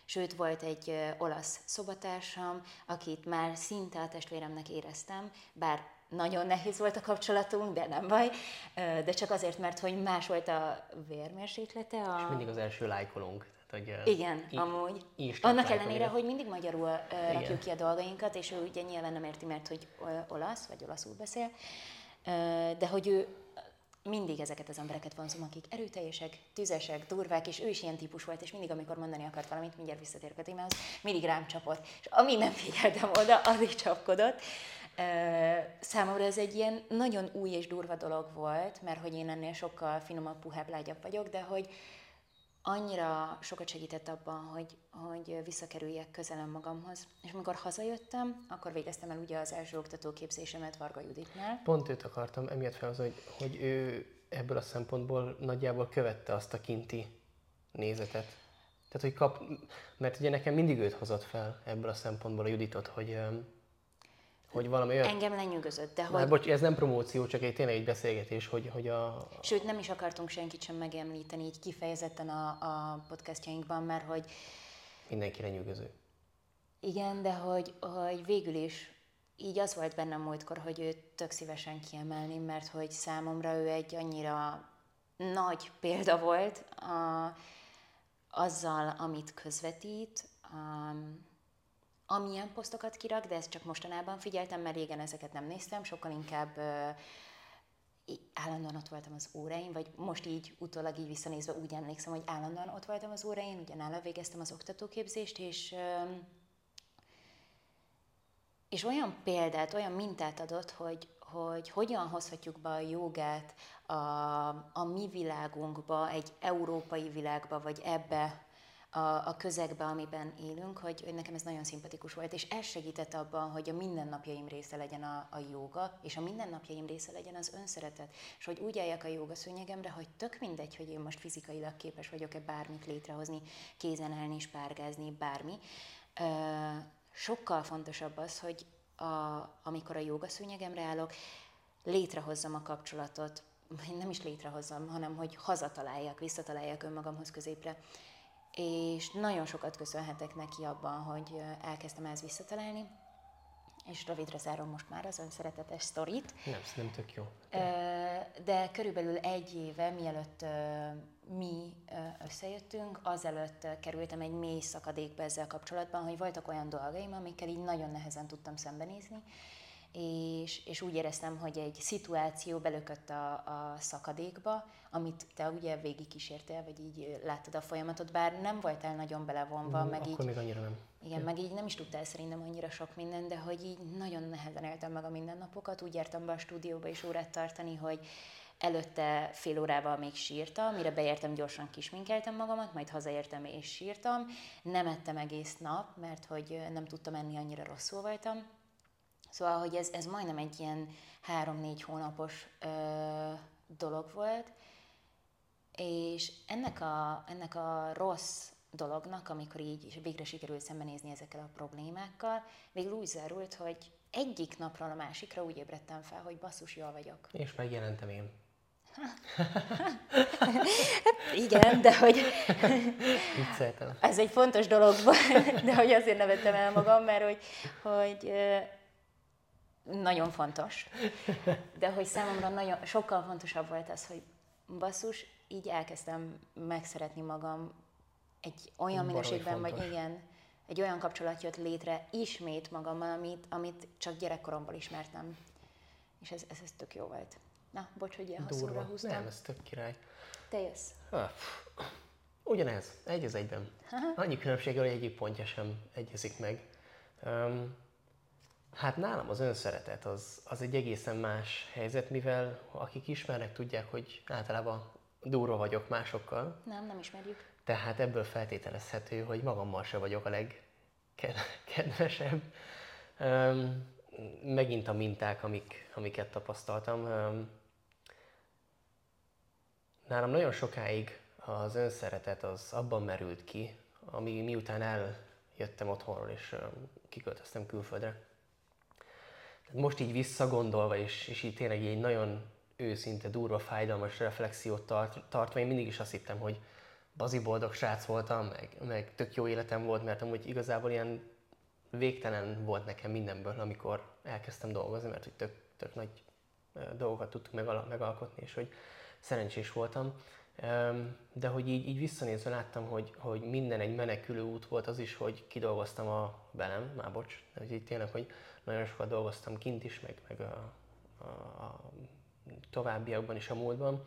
Sőt, volt egy olasz szobatársam, akit már szinte a testvéremnek éreztem, bár nagyon nehéz volt a kapcsolatunk, de nem baj, de csak azért, mert hogy más volt a vérmérséklete. A... És mindig az első lájkolunk. hogy Igen, i- amúgy. Annak ellenére, hogy mindig magyarul uh, rakjuk ki a dolgainkat, és ő ugye nyilván nem érti, mert hogy olasz, vagy olaszul beszél, de hogy ő mindig ezeket az embereket vonzom, akik erőteljesek, tüzesek, durvák, és ő is ilyen típus volt, és mindig, amikor mondani akart valamit, mindjárt visszatérek a témához, mindig rám csapott. És amíg nem figyeltem oda, addig csapkodott. Számomra ez egy ilyen nagyon új és durva dolog volt, mert hogy én ennél sokkal finomabb, puhább, lágyabb vagyok, de hogy annyira sokat segített abban, hogy, hogy visszakerüljek közelem magamhoz. És amikor hazajöttem, akkor végeztem el ugye az első oktatóképzésemet Varga Juditnál. Pont őt akartam emiatt fel, hogy, hogy ő ebből a szempontból nagyjából követte azt a kinti nézetet. Tehát, hogy kap, mert ugye nekem mindig őt hozott fel ebből a szempontból a Juditot, hogy hogy valami olyan... Engem lenyűgözött, de Hát hogy... bocs, ez nem promóció, csak egy tényleg egy beszélgetés, hogy, hogy a... Sőt, nem is akartunk senkit sem megemlíteni így kifejezetten a, a podcastjainkban, mert hogy mindenki lenyűgöző. igen, de hogy, hogy végül is így az volt bennem múltkor, hogy őt tök szívesen kiemelném, mert hogy számomra ő egy annyira nagy példa volt a, azzal, amit közvetít, um, amilyen posztokat kirak, de ezt csak mostanában figyeltem, mert régen ezeket nem néztem, sokkal inkább ö, állandóan ott voltam az óráin, vagy most így utólag így visszanézve úgy emlékszem, hogy állandóan ott voltam az óráin, ugye nála végeztem az oktatóképzést, és és olyan példát, olyan mintát adott, hogy, hogy hogyan hozhatjuk be a jogát a, a mi világunkba, egy európai világba, vagy ebbe a, a közegbe, amiben élünk, hogy, hogy nekem ez nagyon szimpatikus volt, és ez segített abban, hogy a mindennapjaim része legyen a, a joga, és a mindennapjaim része legyen az önszeretet, és hogy úgy álljak a joga szőnyegemre, hogy tök mindegy, hogy én most fizikailag képes vagyok-e bármit létrehozni, kézen állni, spárgázni, bármi, sokkal fontosabb az, hogy a, amikor a jogaszőnyegemre állok, létrehozzam a kapcsolatot, nem is létrehozzam, hanem hogy hazataláljak, visszataláljak önmagamhoz középre. És nagyon sokat köszönhetek neki abban, hogy elkezdtem ezt visszatalálni, és rövidre zárom most már az önszeretetes sztorit. Nem, nem tök jó. De körülbelül egy éve, mielőtt mi összejöttünk, azelőtt kerültem egy mély szakadékba ezzel kapcsolatban, hogy voltak olyan dolgaim, amikkel így nagyon nehezen tudtam szembenézni, és, és úgy éreztem, hogy egy szituáció belökött a, a szakadékba, amit te ugye végigkísértél, vagy így láttad a folyamatot, bár nem voltál nagyon belevonva, meg így Akkor még annyira nem. igen, meg így nem is tudtál szerintem annyira sok minden, de hogy így nagyon nehezen éltem meg a mindennapokat. Úgy jártam be a stúdióba is órát tartani, hogy előtte fél órával még sírtam, mire beértem, gyorsan kisminkeltem magamat, majd hazaértem és sírtam. Nem ettem egész nap, mert hogy nem tudtam enni, annyira rosszul voltam. Szóval, hogy ez, ez majdnem egy ilyen három-négy hónapos ö, dolog volt, és ennek a, ennek a rossz dolognak, amikor így végre sikerült szembenézni ezekkel a problémákkal, végül úgy zárult, hogy egyik napról a másikra úgy ébredtem fel, hogy basszus, jól vagyok. És megjelentem én. Igen, de hogy Vicceltem. ez egy fontos dolog volt, de hogy azért nevettem el magam, mert hogy, hogy nagyon fontos. De hogy számomra nagyon, sokkal fontosabb volt az, hogy basszus, így elkezdtem megszeretni magam egy olyan minőségben, vagy igen, egy olyan kapcsolat jött létre ismét magammal, amit, amit csak gyerekkoromból ismertem. És ez, ez, ez tök jó volt. Na, bocs, hogy ilyen Durva. húztam. Nem, ez tök király. Te jössz. Pff. Ugyanez, egy az egyben. Annyi különbség, hogy egyik pontja sem egyezik meg. Um, hát nálam az önszeretet az, az egy egészen más helyzet, mivel akik ismernek, tudják, hogy általában durva vagyok másokkal, Nem, nem ismerjük. tehát ebből feltételezhető, hogy magammal se vagyok a legkedvesebb. Um, megint a minták, amik, amiket tapasztaltam. Um, nálam nagyon sokáig az önszeretet az abban merült ki, ami miután eljöttem otthonról és um, kiköltöztem külföldre. Most így visszagondolva, és, és így tényleg egy nagyon őszinte, durva, fájdalmas reflexiót tart, tartva, én mindig is azt hittem, hogy bazi boldog srác voltam, meg, meg tök jó életem volt, mert amúgy igazából ilyen végtelen volt nekem mindenből, amikor elkezdtem dolgozni, mert hogy tök, tök nagy dolgokat tudtuk megal- megalkotni, és hogy szerencsés voltam. De hogy így, így visszanézve láttam, hogy, hogy minden egy menekülő út volt az is, hogy kidolgoztam a belem, már bocs, de hogy így tényleg, hogy nagyon sokat dolgoztam kint is, meg, meg a, a, a továbbiakban is a múltban.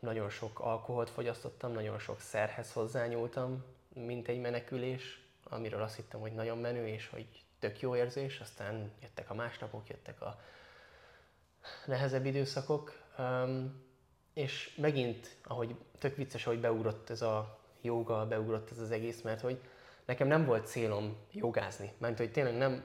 Nagyon sok alkoholt fogyasztottam, nagyon sok szerhez hozzányúltam, mint egy menekülés, amiről azt hittem, hogy nagyon menő, és hogy tök jó érzés, aztán jöttek a másnapok, jöttek a nehezebb időszakok, és megint, ahogy tök vicces, hogy beugrott ez a joga, beugrott ez az egész, mert hogy nekem nem volt célom jogázni, mert hogy tényleg nem,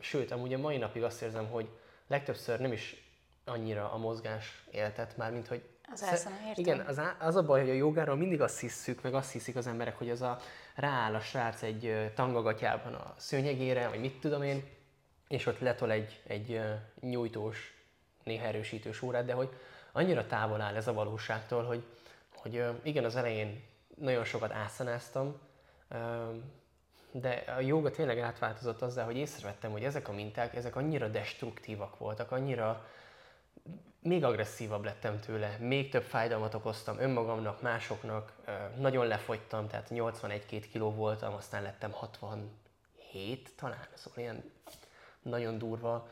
sőt, amúgy a mai napig azt érzem, hogy legtöbbször nem is annyira a mozgás éltet, már mint hogy Az elszana, értem. Igen, az, á- az a baj, hogy a jogáról mindig azt hiszük, meg azt hiszik az emberek, hogy az a rááll a srác egy ö, tangagatyában a szőnyegére, vagy mit tudom én, és ott letol egy, egy nyújtós, néha erősítős órát, de hogy annyira távol áll ez a valóságtól, hogy, hogy igen, az elején nagyon sokat ászanáztam, de a joga tényleg átváltozott azzal, hogy észrevettem, hogy ezek a minták, ezek annyira destruktívak voltak, annyira még agresszívabb lettem tőle, még több fájdalmat okoztam önmagamnak, másoknak, nagyon lefogytam, tehát 81-2 kiló voltam, aztán lettem 67 talán, szóval ilyen nagyon durva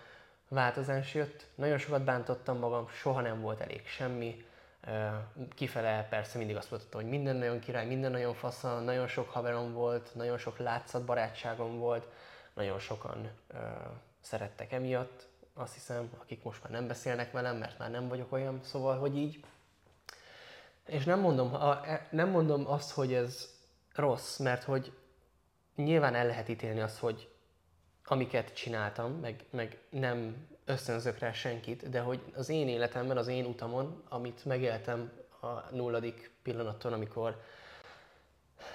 változás jött. Nagyon sokat bántottam magam, soha nem volt elég semmi. Kifele persze mindig azt mondtam, hogy minden nagyon király, minden nagyon fasza, nagyon sok haverom volt, nagyon sok látszatbarátságom volt, nagyon sokan uh, szerettek emiatt, azt hiszem, akik most már nem beszélnek velem, mert már nem vagyok olyan, szóval, hogy így. És nem mondom, a, e, nem mondom azt, hogy ez rossz, mert hogy nyilván el lehet ítélni azt, hogy amiket csináltam, meg, meg nem ösztönzök rá senkit, de hogy az én életemben, az én utamon, amit megéltem a nulladik pillanaton, amikor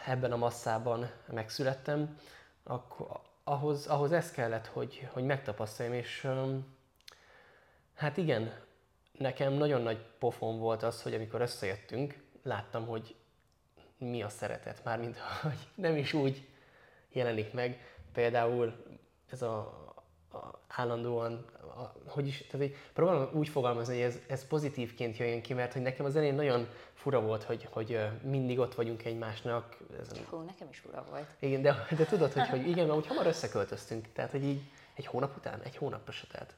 ebben a masszában megszülettem, akkor ahhoz, ahhoz ez kellett, hogy, hogy megtapasztaljam, és hát igen, nekem nagyon nagy pofon volt az, hogy amikor összejöttünk, láttam, hogy mi a szeretet, mármint hogy nem is úgy jelenik meg. Például ez a állandóan, a, hogy is, tehát egy, próbálom úgy fogalmazni, hogy ez, ez pozitívként jöjjön ki, mert hogy nekem az elején nagyon fura volt, hogy, hogy mindig ott vagyunk egymásnak. Ez, Hú, nekem is fura volt. Igen, de, de tudod, hogy, hogy igen, mert úgy hamar összeköltöztünk, tehát hogy így egy hónap után, egy hónap se telt.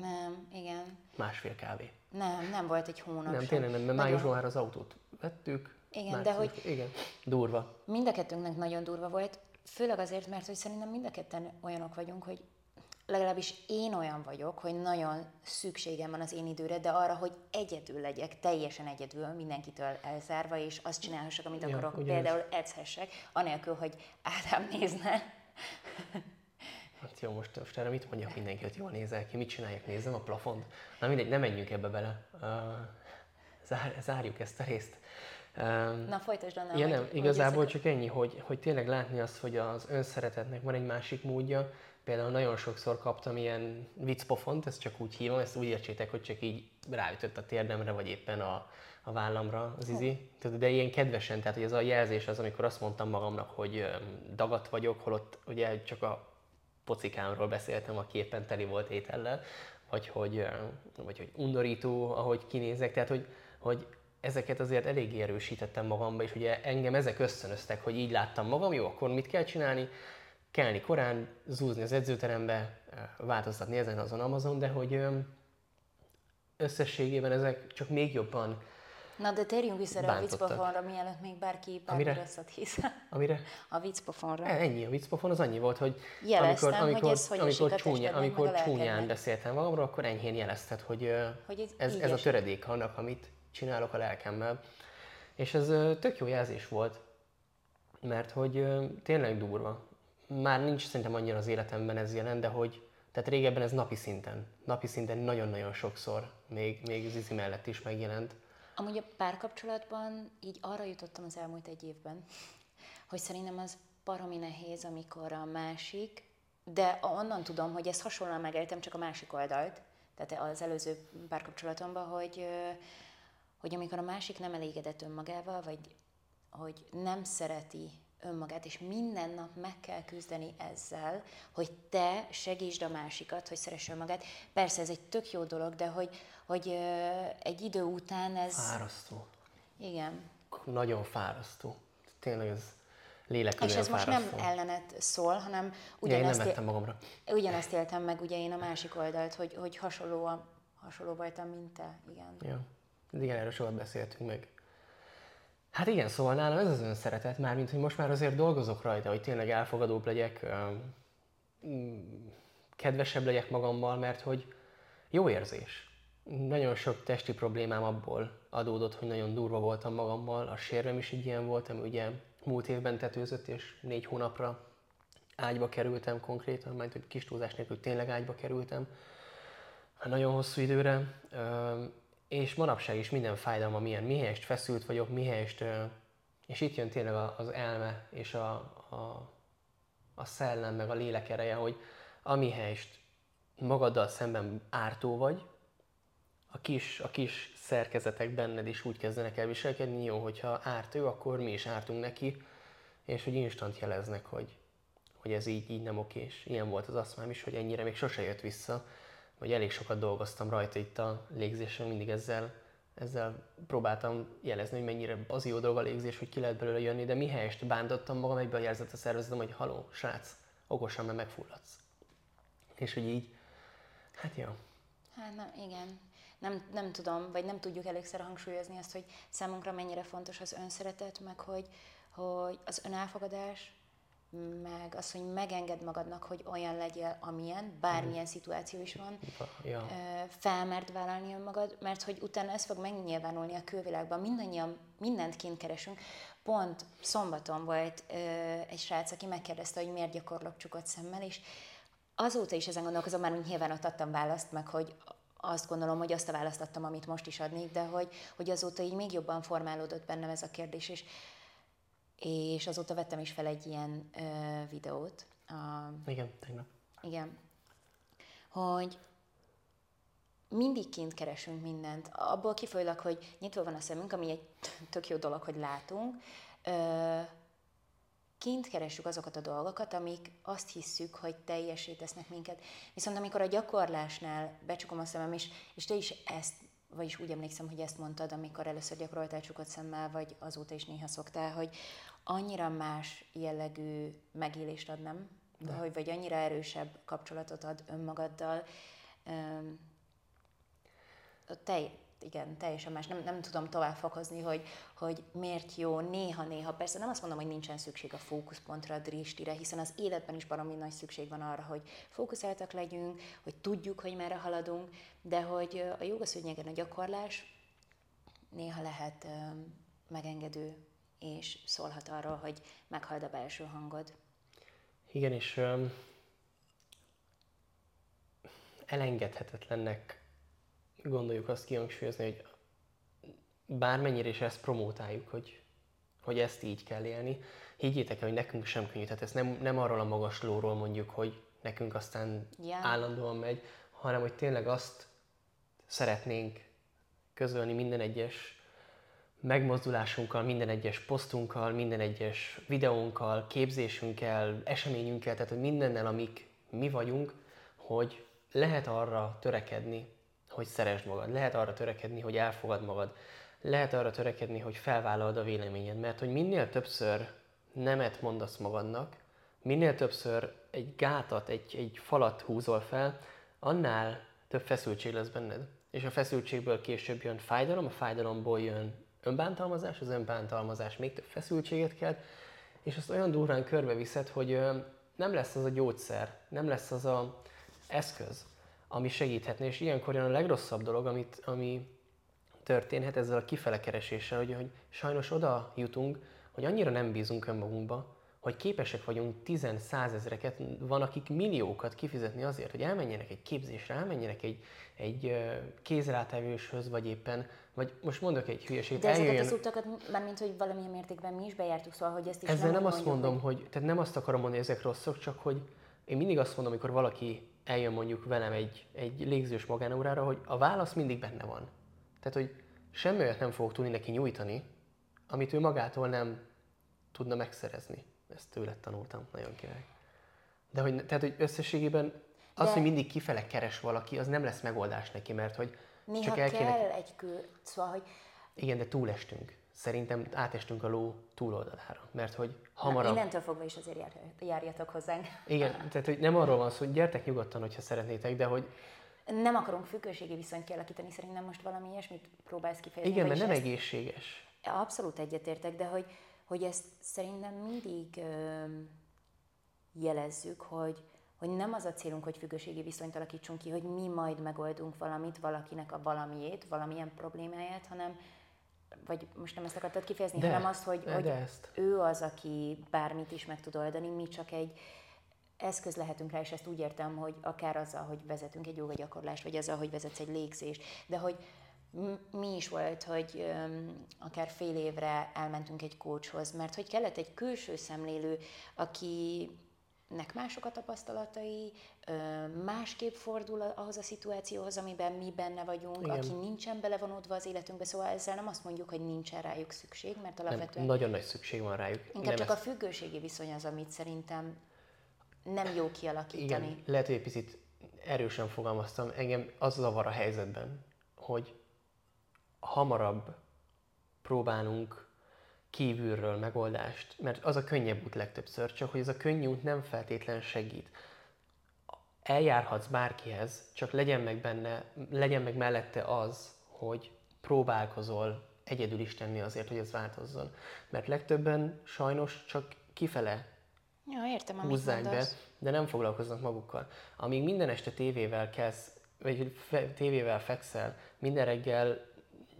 Nem, igen. Másfél kávé. Nem, nem volt egy hónap Nem, sem. tényleg nem, mert májusban már az autót vettük. Igen, de hogy... Igen, durva. Mind a kettőnknek nagyon durva volt. Főleg azért, mert hogy szerintem mind a ketten olyanok vagyunk, hogy legalábbis én olyan vagyok, hogy nagyon szükségem van az én időre, de arra, hogy egyedül legyek, teljesen egyedül, mindenkitől elzárva, és azt csinálhassak, amit ja, akarok, ugyanaz. például edzhessek, anélkül, hogy Ádám nézne. Hát jó, most, most erre mit mondjak mindenki, hogy jól nézel ki, mit csináljak, nézem a plafont? Na mindegy, nem menjünk ebbe bele. Uh, zár, zárjuk ezt a részt. Na folytasd annál, ja, nem, igazából csak ennyi, hogy, hogy tényleg látni azt, hogy az önszeretetnek van egy másik módja. Például nagyon sokszor kaptam ilyen viccpofont, ezt csak úgy hívom, ezt úgy értsétek, hogy csak így ráütött a térdemre, vagy éppen a, a vállamra az izi. De ilyen kedvesen, tehát hogy ez a jelzés az, amikor azt mondtam magamnak, hogy dagat vagyok, holott ugye csak a pocikámról beszéltem, aki éppen teli volt étellel, vagy hogy, vagy hogy undorító, ahogy kinézek, tehát hogy, hogy ezeket azért eléggé erősítettem magamba, és ugye engem ezek összönöztek, hogy így láttam magam, jó, akkor mit kell csinálni? Kelni korán, zúzni az edzőterembe, változtatni ezen azon Amazon, de hogy összességében ezek csak még jobban Na de térjünk vissza a viccpofonra, mielőtt még bárki bármi rosszat hisz. Amire? A viccpofonra. E, ennyi, a viccpofon az annyi volt, hogy jeleztem, amikor, amikor, hogy ez hogy amikor, csúnya, amikor csúnyán beszéltem magamról, akkor enyhén jelezted, hogy, hogy ez, ez, ez a töredék annak, amit csinálok a lelkemmel. És ez tök jó jelzés volt, mert hogy tényleg durva. Már nincs szerintem annyira az életemben ez jelen, de hogy tehát régebben ez napi szinten, napi szinten nagyon-nagyon sokszor, még, még Zizi mellett is megjelent. Amúgy a párkapcsolatban így arra jutottam az elmúlt egy évben, hogy szerintem az baromi nehéz, amikor a másik, de onnan tudom, hogy ezt hasonlóan megéltem, csak a másik oldalt, tehát az előző párkapcsolatomban, hogy hogy amikor a másik nem elégedett önmagával, vagy hogy nem szereti önmagát, és minden nap meg kell küzdeni ezzel, hogy te segítsd a másikat, hogy szeresse önmagát. Persze ez egy tök jó dolog, de hogy, hogy egy idő után ez... Fárasztó. Igen. Nagyon fárasztó. Tényleg ez lélekül És ez most nem ellenet szól, hanem ugyanezt, ja, én nem magamra. ugyanezt éltem meg ugye én a másik oldalt, hogy, hogy hasonló, a, hasonló voltam, mint te. Igen. Ja. Igen, erről sokat beszéltünk meg. Hát igen, szóval nálam ez az önszeretet, mármint, hogy most már azért dolgozok rajta, hogy tényleg elfogadóbb legyek, kedvesebb legyek magammal, mert hogy jó érzés. Nagyon sok testi problémám abból adódott, hogy nagyon durva voltam magammal. A sérvem is így ilyen volt, ami ugye múlt évben tetőzött, és négy hónapra ágyba kerültem konkrétan, mert hogy kis túlzás nélkül tényleg ágyba kerültem. Nagyon hosszú időre és manapság is minden fájdalma milyen, mihelyest feszült vagyok, mihelyest, és itt jön tényleg az elme és a, a, a szellem, meg a lélek ereje, hogy amihelyest magaddal szemben ártó vagy, a kis, a kis szerkezetek benned is úgy kezdenek el viselkedni, jó, hogyha árt ő, akkor mi is ártunk neki, és hogy instant jeleznek, hogy, hogy ez így, így nem és ilyen volt az aszmám is, hogy ennyire még sose jött vissza, vagy elég sokat dolgoztam rajta itt a légzésen, mindig ezzel, ezzel próbáltam jelezni, hogy mennyire az jó dolog a légzés, hogy ki lehet belőle jönni, de mi helyest bántottam magam, egyből jelzett a szervezetem, hogy haló, srác, okosan, mert megfulladsz. És hogy így, hát jó. Hát nem, igen. Nem, nem tudom, vagy nem tudjuk elégszer hangsúlyozni azt, hogy számunkra mennyire fontos az önszeretet, meg hogy, hogy az önelfogadás, meg az, hogy megenged magadnak, hogy olyan legyél, amilyen, bármilyen mm. szituáció is van, ja. felmert vállalni önmagad, mert hogy utána ez fog megnyilvánulni a külvilágban, mindannyian mindent kint keresünk. Pont szombaton volt egy srác, aki megkérdezte, hogy miért gyakorlok csukott szemmel, és azóta is ezen gondolkozom, már nyilván ott adtam választ, meg hogy azt gondolom, hogy azt a választ adtam, amit most is adnék, de hogy, hogy azóta így még jobban formálódott bennem ez a kérdés, és és azóta vettem is fel egy ilyen ö, videót. A, igen, tegnap. Igen. Hogy mindig kint keresünk mindent. Abból kifolyólag, hogy nyitva van a szemünk, ami egy tök jó dolog, hogy látunk, ö, kint keressük azokat a dolgokat, amik azt hisszük, hogy teljesé tesznek minket. Viszont amikor a gyakorlásnál becsukom a szemem, és, és te is ezt, vagyis úgy emlékszem, hogy ezt mondtad, amikor először gyakoroltál csukott szemmel, vagy azóta is néha szoktál, hogy annyira más jellegű megélést ad, nem? De. Hogy, vagy annyira erősebb kapcsolatot ad önmagaddal. Te, igen, teljesen más. Nem, nem tudom tovább fokozni, hogy, hogy miért jó néha-néha. Persze nem azt mondom, hogy nincsen szükség a fókuszpontra, a dristire, hiszen az életben is baromi nagy szükség van arra, hogy fókuszáltak legyünk, hogy tudjuk, hogy merre haladunk, de hogy a jogaszűnyegen a gyakorlás néha lehet megengedő és szólhat arról, hogy meghald a belső hangod. Igen, és um, elengedhetetlennek gondoljuk azt kihangsúlyozni, hogy bármennyire is ezt promótáljuk, hogy, hogy ezt így kell élni, higgyétek el, hogy nekünk sem könnyű. Tehát ezt nem, nem arról a magas lóról mondjuk, hogy nekünk aztán yeah. állandóan megy, hanem hogy tényleg azt szeretnénk közölni minden egyes megmozdulásunkkal, minden egyes posztunkkal, minden egyes videónkkal, képzésünkkel, eseményünkkel, tehát hogy mindennel, amik mi vagyunk, hogy lehet arra törekedni, hogy szeresd magad, lehet arra törekedni, hogy elfogad magad, lehet arra törekedni, hogy felvállalod a véleményed, mert hogy minél többször nemet mondasz magadnak, minél többször egy gátat, egy, egy falat húzol fel, annál több feszültség lesz benned. És a feszültségből később jön fájdalom, a fájdalomból jön önbántalmazás, az önbántalmazás még több feszültséget kelt, és azt olyan durván körbeviszed, hogy nem lesz az a gyógyszer, nem lesz az a eszköz, ami segíthetne, és ilyenkor jön a legrosszabb dolog, amit, ami történhet ezzel a kifele kereséssel, hogy, hogy sajnos oda jutunk, hogy annyira nem bízunk önmagunkba, hogy képesek vagyunk tizen, százezreket, van akik milliókat kifizetni azért, hogy elmenjenek egy képzésre, elmenjenek egy, egy kézrátevőshöz, vagy éppen, vagy most mondok egy hülyeséget. De ezeket eljöjjön... az utakat, mármint, hogy valamilyen mértékben mi is bejártuk, szóval, hogy ezt is Ezzel nem, nem azt mondom, hogy... hogy, tehát nem azt akarom mondani, hogy ezek rosszak, csak hogy én mindig azt mondom, amikor valaki eljön mondjuk velem egy, egy légzős magánórára, hogy a válasz mindig benne van. Tehát, hogy semmi olyat nem fogok tudni neki nyújtani, amit ő magától nem tudna megszerezni. Ezt tőle tanultam, nagyon király. De hogy, tehát, hogy összességében az, De... hogy mindig kifele keres valaki, az nem lesz megoldás neki, mert hogy Néha csak el kell kéne... egy kül, szóval, hogy... Igen, de túlestünk. Szerintem átestünk a ló túloldalára, mert hogy hamarabb... Na, innentől fogva is azért jár, járjatok hozzánk. Igen, tehát hogy nem arról van szó, hogy gyertek nyugodtan, hogyha szeretnétek, de hogy... Nem akarunk függőségi viszonyt kialakítani, szerintem most valami ilyesmit próbálsz kifejezni. Igen, mert nem ezt... egészséges. Abszolút egyetértek, de hogy, hogy ezt szerintem mindig ö, jelezzük, hogy, hogy nem az a célunk, hogy függőségi viszonyt alakítsunk ki, hogy mi majd megoldunk valamit, valakinek a valamiét, valamilyen problémáját, hanem vagy most nem ezt akartad kifejezni, de, hanem azt, hogy, de, hogy ezt. ő az, aki bármit is meg tud oldani, mi csak egy eszköz lehetünk rá, és ezt úgy értem, hogy akár azzal, hogy vezetünk egy gyakorlást, vagy azzal, hogy vezetsz egy légzést, de hogy mi is volt, hogy um, akár fél évre elmentünk egy kócshoz, mert hogy kellett egy külső szemlélő, aki nek mások a tapasztalatai, másképp fordul ahhoz a szituációhoz, amiben mi benne vagyunk, Igen. aki nincsen belevonódva az életünkbe, szóval ezzel nem azt mondjuk, hogy nincsen rájuk szükség, mert alapvetően... Nem, nagyon nagy szükség van rájuk. Inkább nem csak ezt... a függőségi viszony az, amit szerintem nem jó kialakítani. Igen, lehet, hogy egy picit erősen fogalmaztam, engem az zavar a helyzetben, hogy hamarabb próbálunk kívülről megoldást, mert az a könnyebb út legtöbbször, csak hogy ez a könnyű út nem feltétlen segít. Eljárhatsz bárkihez, csak legyen meg benne, legyen meg mellette az, hogy próbálkozol egyedül is tenni azért, hogy ez változzon. Mert legtöbben sajnos csak kifele ja, értem, húzzák be, de nem foglalkoznak magukkal. Amíg minden este tévével kezd, vagy tévével fekszel, minden reggel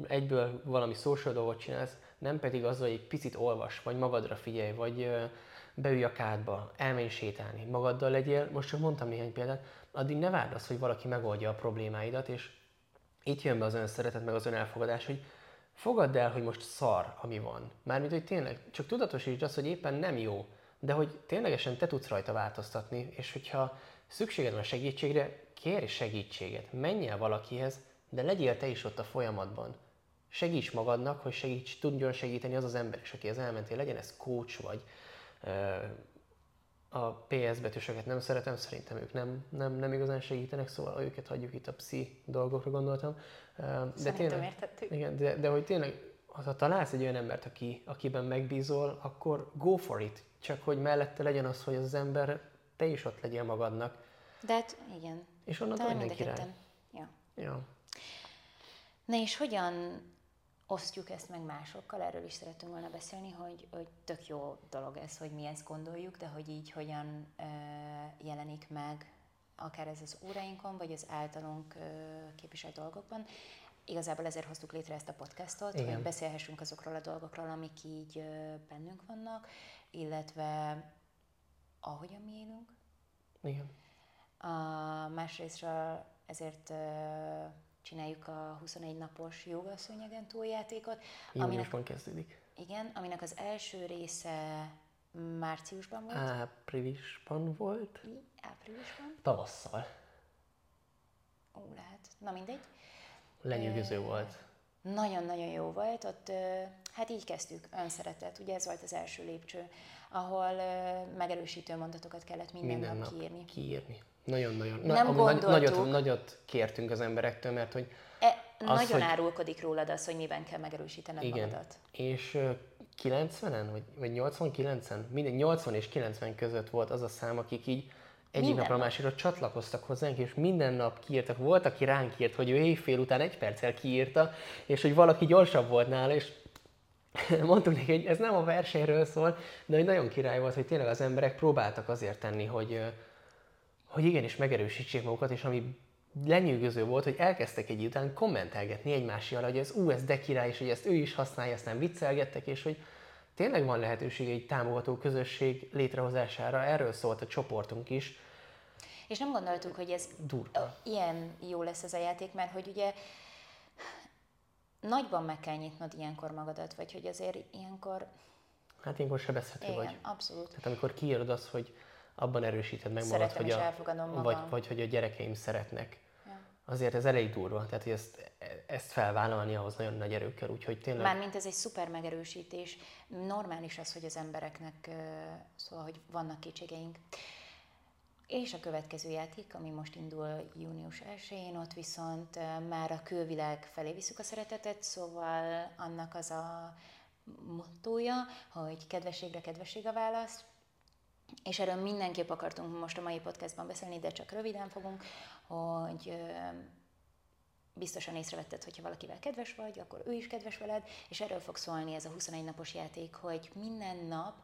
egyből valami social dolgot csinálsz, nem pedig az, hogy egy picit olvas, vagy magadra figyelj, vagy beülj a kádba, elmenj sétálni, magaddal legyél, most csak mondtam néhány példát, addig ne várd azt, hogy valaki megoldja a problémáidat, és itt jön be az ön szeretet, meg az ön elfogadás, hogy fogadd el, hogy most szar, ami van. Mármint, hogy tényleg, csak tudatosítsd azt, hogy éppen nem jó, de hogy ténylegesen te tudsz rajta változtatni, és hogyha szükséged van segítségre, kérj segítséget, menj el valakihez, de legyél te is ott a folyamatban segíts magadnak, hogy segíts, tudjon segíteni az az ember is, aki az elmentél, legyen ez coach vagy a PS betűsöket nem szeretem, szerintem ők nem, nem, nem igazán segítenek, szóval őket hagyjuk itt a pszi dolgokra gondoltam. De tényleg, Igen, de, de hogy tényleg, ha találsz egy olyan embert, aki, akiben megbízol, akkor go for it. Csak hogy mellette legyen az, hogy az ember te is ott legyél magadnak. De hát igen. És onnan mindenki rá. Ja. ja. Na és hogyan osztjuk ezt meg másokkal, erről is szeretünk volna beszélni, hogy, hogy tök jó dolog ez, hogy mi ezt gondoljuk, de hogy így hogyan ö, jelenik meg akár ez az óráinkon, vagy az általunk ö, képviselt dolgokban. Igazából ezért hoztuk létre ezt a podcastot, Igen. hogy beszélhessünk azokról a dolgokról, amik így ö, bennünk vannak, illetve ahogyan mi élünk. Igen. A másrésztről ezért ö, csináljuk a 21 napos joga szőnyegen túljátékot. Aminek, kezdődik. Igen, aminek az első része márciusban volt. Áprilisban volt. Áprilisban. Tavasszal. Ó, lehet. Na mindegy. Lenyűgöző volt. Nagyon-nagyon jó volt. Ott, hát így kezdtük, önszeretet. Ugye ez volt az első lépcső, ahol megerősítő mondatokat kellett minden, minden nap, nap kiírni. kiírni. Nagyon-nagyon. Na, nem gondoltuk. Nagyot, nagyot kértünk az emberektől, mert hogy... E, az, nagyon hogy... árulkodik rólad az, hogy miben kell megerősítened igen. magadat. És 90-en, vagy, vagy 89-en, minden 80 és 90 között volt az a szám, akik így egyik napra nap. másikra csatlakoztak hozzánk, és minden nap kiírtak. Volt, aki ránk írt, hogy ő éjfél után egy perccel kiírta, és hogy valaki gyorsabb volt nála, és mondtuk neki, hogy ez nem a versenyről szól, de hogy nagyon király volt, hogy tényleg az emberek próbáltak azért tenni, hogy, hogy igenis megerősítsék magukat, és ami lenyűgöző volt, hogy elkezdtek egy után kommentelgetni egymással, hogy ez ú, ez de király, és hogy ezt ő is használja, aztán viccelgettek, és hogy tényleg van lehetőség egy támogató közösség létrehozására, erről szólt a csoportunk is. És nem gondoltuk, hogy ez Durva. ilyen jó lesz ez a játék, mert hogy ugye nagyban meg kell nyitnod ilyenkor magadat, vagy hogy azért ilyenkor... Hát ilyenkor sebezhető Igen, vagy. abszolút. Tehát amikor kiírod azt, hogy abban erősíted meg magad, hogy a, vagy, vagy hogy a gyerekeim szeretnek. Ja. Azért ez elég durva, tehát hogy ezt, ezt felvállalni ahhoz nagyon nagy erőkkel, úgyhogy tényleg... Mármint ez egy szuper megerősítés. Normális az, hogy az embereknek, szóval, hogy vannak kétségeink. És a következő játék, ami most indul június 1-én, ott viszont már a külvilág felé visszük a szeretetet, szóval annak az a mottója, hogy kedvességre kedvesség a válasz, és erről mindenképp akartunk most a mai podcastban beszélni, de csak röviden fogunk, hogy biztosan észrevetted, hogyha valakivel kedves vagy, akkor ő is kedves veled, és erről fog szólni ez a 21 napos játék, hogy minden nap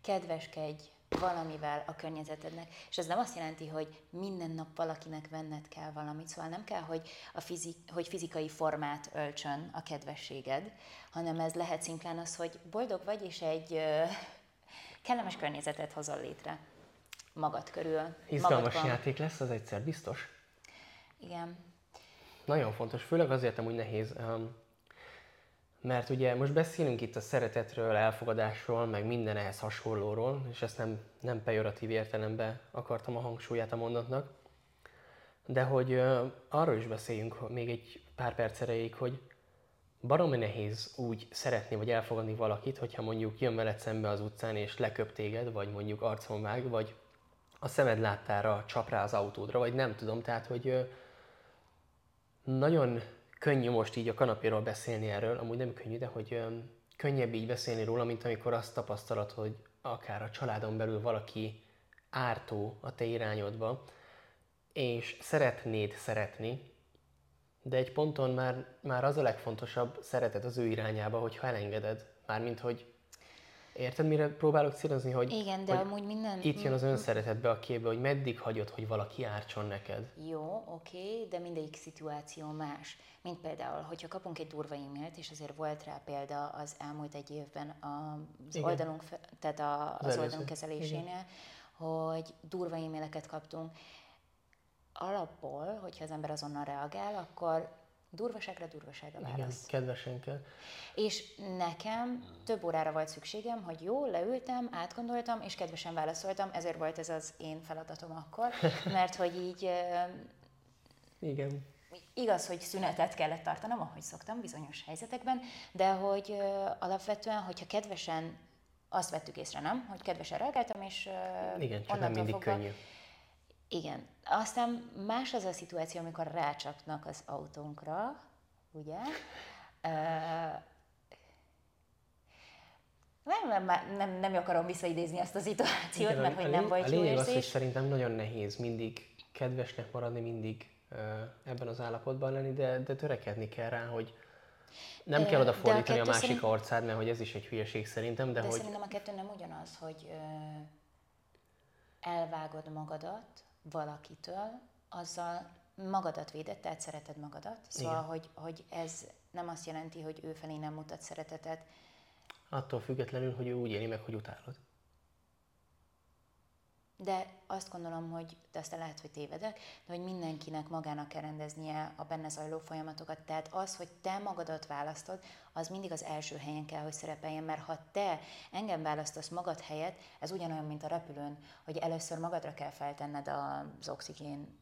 kedveskedj valamivel a környezetednek. És ez nem azt jelenti, hogy minden nap valakinek venned kell valamit, szóval nem kell, hogy, a fizik, hogy fizikai formát öltsön a kedvességed, hanem ez lehet szimplán az, hogy boldog vagy, és egy kellemes környezetet hozol létre magad körül. Izgalmas magadban. játék lesz az egyszer, biztos? Igen. Nagyon fontos, főleg azért amúgy nehéz. Mert ugye most beszélünk itt a szeretetről, elfogadásról, meg minden ehhez hasonlóról, és ezt nem, nem pejoratív értelemben akartam a hangsúlyát a mondatnak, de hogy arról is beszéljünk még egy pár perc erejéig, hogy baromi nehéz úgy szeretni vagy elfogadni valakit, hogyha mondjuk jön veled szembe az utcán és leköp téged, vagy mondjuk arcon vág, vagy a szemed láttára csap rá az autódra, vagy nem tudom, tehát hogy nagyon könnyű most így a kanapéról beszélni erről, amúgy nem könnyű, de hogy könnyebb így beszélni róla, mint amikor azt tapasztalat, hogy akár a családon belül valaki ártó a te irányodba, és szeretnéd szeretni, de egy ponton már, már az a legfontosabb szeretet az ő irányába, hogyha elengeded. Mármint, hogy Érted, mire próbálok célozni, hogy, Igen, de hogy amúgy minden... itt jön az önszeretetbe a képbe, hogy meddig hagyod, hogy valaki ártson neked. Jó, oké, de mindegyik szituáció más. Mint például, hogyha kapunk egy durva e-mailt, és azért volt rá példa az elmúlt egy évben az Igen. oldalunk, tehát a, Az az, oldalunk kezelésénél, hogy durva e-maileket kaptunk. Alapból, hogyha az ember azonnal reagál, akkor durvaságra durvaságra Igen, válasz. kedvesen kell. És nekem több órára volt szükségem, hogy jó, leültem, átgondoltam, és kedvesen válaszoltam, ezért volt ez az én feladatom akkor, mert hogy így Igen. igaz, hogy szünetet kellett tartanom, ahogy szoktam bizonyos helyzetekben, de hogy alapvetően, hogyha kedvesen azt vettük észre, nem? Hogy kedvesen reagáltam, és Igen, csak nem mindig fogva- könnyű. Igen. Aztán más az a szituáció, amikor rácsapnak az autónkra, ugye? Nem, nem, nem, nem akarom visszaidézni azt a szituációt, Igen, mert a, hogy a, nem lény- volt a jó lényeg az, hogy szerintem nagyon nehéz mindig kedvesnek maradni, mindig uh, ebben az állapotban lenni, de, de törekedni kell rá, hogy nem kell de oda a fordítani a másik szerint- arcát, mert hogy ez is egy hülyeség szerintem, de, De hogy szerintem a kettő nem ugyanaz, hogy elvágod magadat valakitől, azzal magadat véded, tehát szereted magadat. Szóval, Igen. hogy, hogy ez nem azt jelenti, hogy ő felé nem mutat szeretetet, attól függetlenül, hogy ő úgy éli meg, hogy utálod. De azt gondolom, hogy, de aztán lehet, hogy tévedek, de hogy mindenkinek magának kell rendeznie a benne zajló folyamatokat. Tehát az, hogy te magadat választod, az mindig az első helyen kell, hogy szerepeljen, mert ha te engem választasz magad helyett, ez ugyanolyan, mint a repülőn, hogy először magadra kell feltenned az oxigén,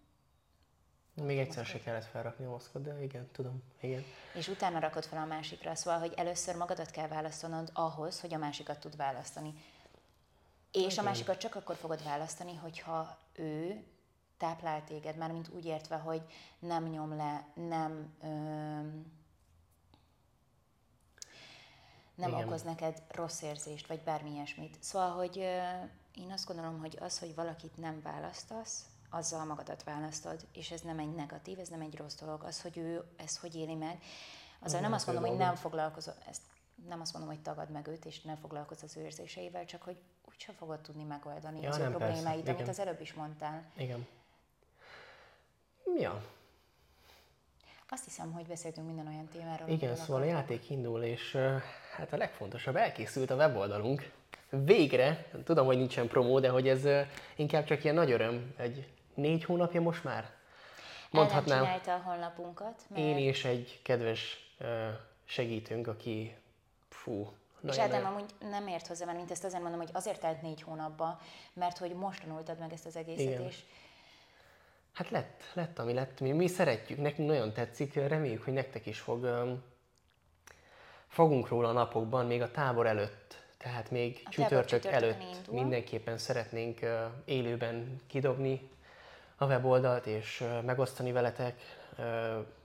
Még egyszer se kellett felrakni a maszkot, de igen, tudom, igen. és utána rakod fel a másikra. Szóval, hogy először magadat kell választanod ahhoz, hogy a másikat tud választani. És a másikat csak akkor fogod választani, hogyha ő táplál téged, mármint úgy értve, hogy nem nyom le, nem, öm, nem Igen. okoz neked rossz érzést, vagy bármi ilyesmit. Szóval, hogy ö, én azt gondolom, hogy az, hogy valakit nem választasz, azzal magadat választod, és ez nem egy negatív, ez nem egy rossz dolog. Az, hogy ő ezt hogy éli meg, azzal nem nem azt mondom, hogy nem foglalkozol, ezt nem azt mondom, hogy tagad meg őt, és ne foglalkozz az ő érzéseivel, csak hogy úgysem fogod tudni megoldani Ja, az ő nem, persze, problémáit, amit igen. az előbb is mondtál. Igen. Ja, Azt hiszem, hogy beszéltünk minden olyan témáról. igen, szóval a játék indul, és hát a legfontosabb, elkészült a weboldalunk. Végre, tudom, hogy nincsen promó, de hogy ez inkább csak ilyen nagy öröm, egy négy hónapja most már. El nem Mondhatnám, csinálta a honlapunkat, mert... én és egy kedves ö, segítőnk, aki fú, És nagyon- Ádám amúgy nem ért hozzá, mert mint ezt azért mondom, hogy azért telt négy hónapba, mert hogy most tanultad meg ezt az egészet, Igen. és Hát lett, lett, ami lett. Mi, mi szeretjük, nekünk nagyon tetszik, reméljük, hogy nektek is fog. Fogunk róla a napokban, még a tábor előtt, tehát még tábor csütörtök előtt indul. mindenképpen szeretnénk élőben kidobni a weboldalt, és megosztani veletek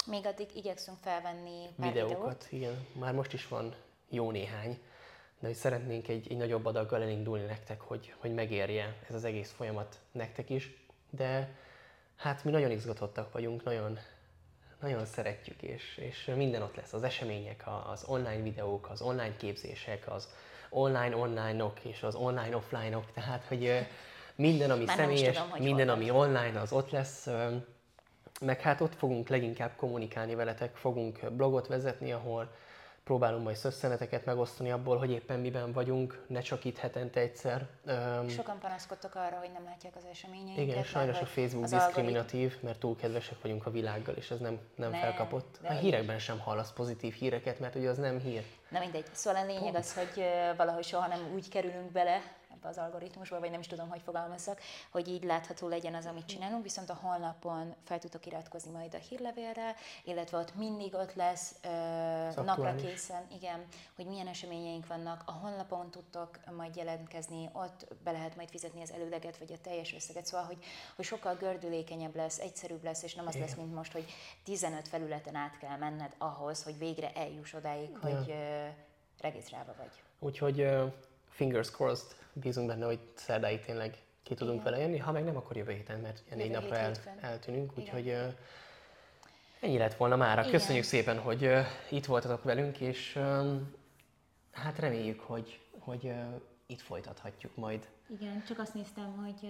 még addig igyekszünk felvenni pár videókat. videót. Igen, már most is van jó néhány, de hogy szeretnénk egy, egy nagyobb adaggal elindulni nektek, hogy, hogy megérje ez az egész folyamat nektek is. De hát mi nagyon izgatottak vagyunk, nagyon, nagyon szeretjük, és, és minden ott lesz. Az események, az online videók, az online képzések, az online-online-ok és az online-offline-ok, tehát hogy minden, ami Már személyes, tudom, minden, ami online, az ott lesz. meg hát ott fogunk leginkább kommunikálni veletek, fogunk blogot vezetni, ahol próbálunk majd szösszeneteket megosztani abból, hogy éppen miben vagyunk, ne csak itt hetente egyszer. Sokan panaszkodtak arra, hogy nem látják az eseményeinket. Igen, sajnos a Facebook diszkriminatív, mert túl kedvesek vagyunk a világgal, és ez nem, nem ne, felkapott. A hírekben sem hallasz pozitív híreket, mert ugye az nem hír. Na mindegy. Szóval a lényeg Pont. az, hogy valahogy soha nem úgy kerülünk bele ebbe az algoritmusba, vagy nem is tudom, hogy fogalmazzak, hogy így látható legyen az, amit csinálunk, viszont a honlapon fel tudok iratkozni majd a hírlevélre, illetve ott mindig ott lesz uh, napra készen, igen, hogy milyen eseményeink vannak. A honlapon tudtok majd jelentkezni, ott be lehet majd fizetni az előleget, vagy a teljes összeget, szóval, hogy, hogy sokkal gördülékenyebb lesz, egyszerűbb lesz, és nem az igen. lesz, mint most, hogy 15 felületen át kell menned ahhoz, hogy végre eljuss odáig, hogy uh, regisztrálva vagy. Úgyhogy fingers crossed, bízunk benne, hogy szerdáig tényleg ki tudunk Igen. vele jönni, ha meg nem, akkor jövő héten, mert jövő négy napra el, eltűnünk, úgyhogy uh, ennyi lett volna mára. Igen. Köszönjük szépen, hogy uh, itt voltatok velünk, és um, hát reméljük, hogy, hogy uh, itt folytathatjuk majd. Igen, csak azt néztem, hogy uh,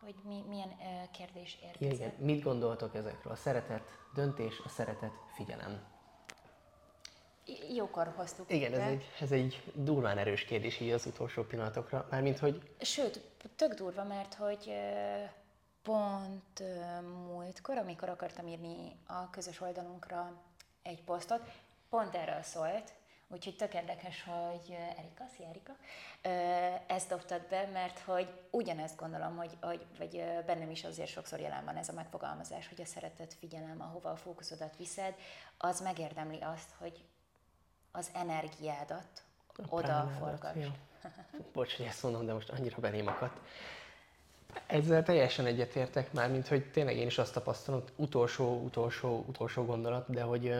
hogy mi, milyen uh, kérdés érkezett. Igen, mit gondoltok ezekről? A szeretet döntés, a szeretet figyelem jókor hoztuk. Igen, ez egy, ez egy durván erős kérdés így az utolsó pillanatokra. Mármint, hogy... Sőt, tök durva, mert hogy pont múltkor, amikor akartam írni a közös oldalunkra egy posztot, pont erről szólt, Úgyhogy tök érdekes, hogy Erika, szia Erika, ezt dobtad be, mert hogy ugyanezt gondolom, hogy, hogy vagy bennem is azért sokszor jelen van ez a megfogalmazás, hogy a szeretet figyelem, ahova a fókuszodat viszed, az megérdemli azt, hogy az energiádat oda forgass. Bocs, hogy ezt mondom, de most annyira belém akadt. Ezzel teljesen egyetértek már, mint hogy tényleg én is azt tapasztalom, utolsó, utolsó, utolsó gondolat, de hogy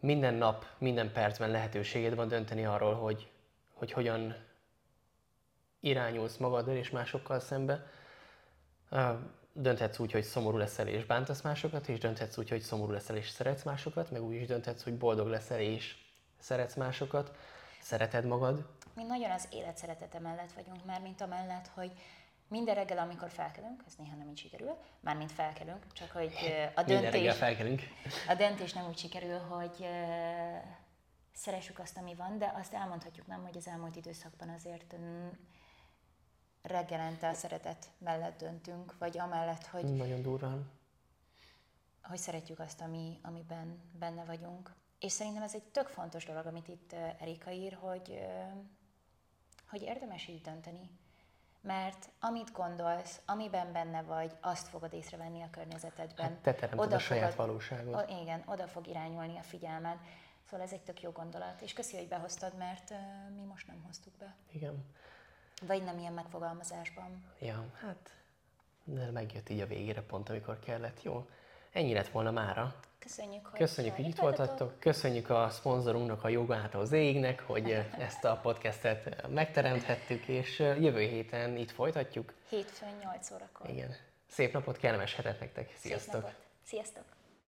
minden nap, minden percben lehetőséged van dönteni arról, hogy, hogy hogyan irányulsz magaddal és másokkal szembe. Dönthetsz úgy, hogy szomorú leszel és bántasz másokat, és dönthetsz úgy, hogy szomorú leszel és szeretsz másokat, meg úgy is dönthetsz, hogy boldog leszel és szeretsz másokat, szereted magad. Mi nagyon az élet szeretete mellett vagyunk, mert mint amellett, hogy minden reggel, amikor felkelünk, ez néha nem így sikerül, mármint felkelünk, csak hogy a döntés, a döntés nem úgy sikerül, hogy szeressük azt, ami van, de azt elmondhatjuk nem, hogy az elmúlt időszakban azért reggelente a szeretet mellett döntünk, vagy amellett, hogy... Nagyon durván. Hogy szeretjük azt, ami, amiben benne vagyunk. És szerintem ez egy tök fontos dolog, amit itt Erika ír, hogy, hogy érdemes így dönteni. Mert amit gondolsz, amiben benne vagy, azt fogod észrevenni a környezetedben. Hát te teremted oda a saját fogod, valóságot. O, igen, oda fog irányulni a figyelmed. Szóval ez egy tök jó gondolat. És köszi, hogy behoztad, mert uh, mi most nem hoztuk be. Igen. Vagy nem ilyen megfogalmazásban. Ja, hát de megjött így a végére pont, amikor kellett. Jó, ennyi lett volna mára. Köszönjük, hogy, Köszönjük, hogy itt voltatok. Köszönjük a szponzorunknak, a Jogától az égnek, hogy ezt a podcastet megteremthettük, és jövő héten itt folytatjuk. Hétfőn 8 órakor. Igen. Szép napot, kellemes hetet nektek. Sziasztok! Szép napot. Sziasztok!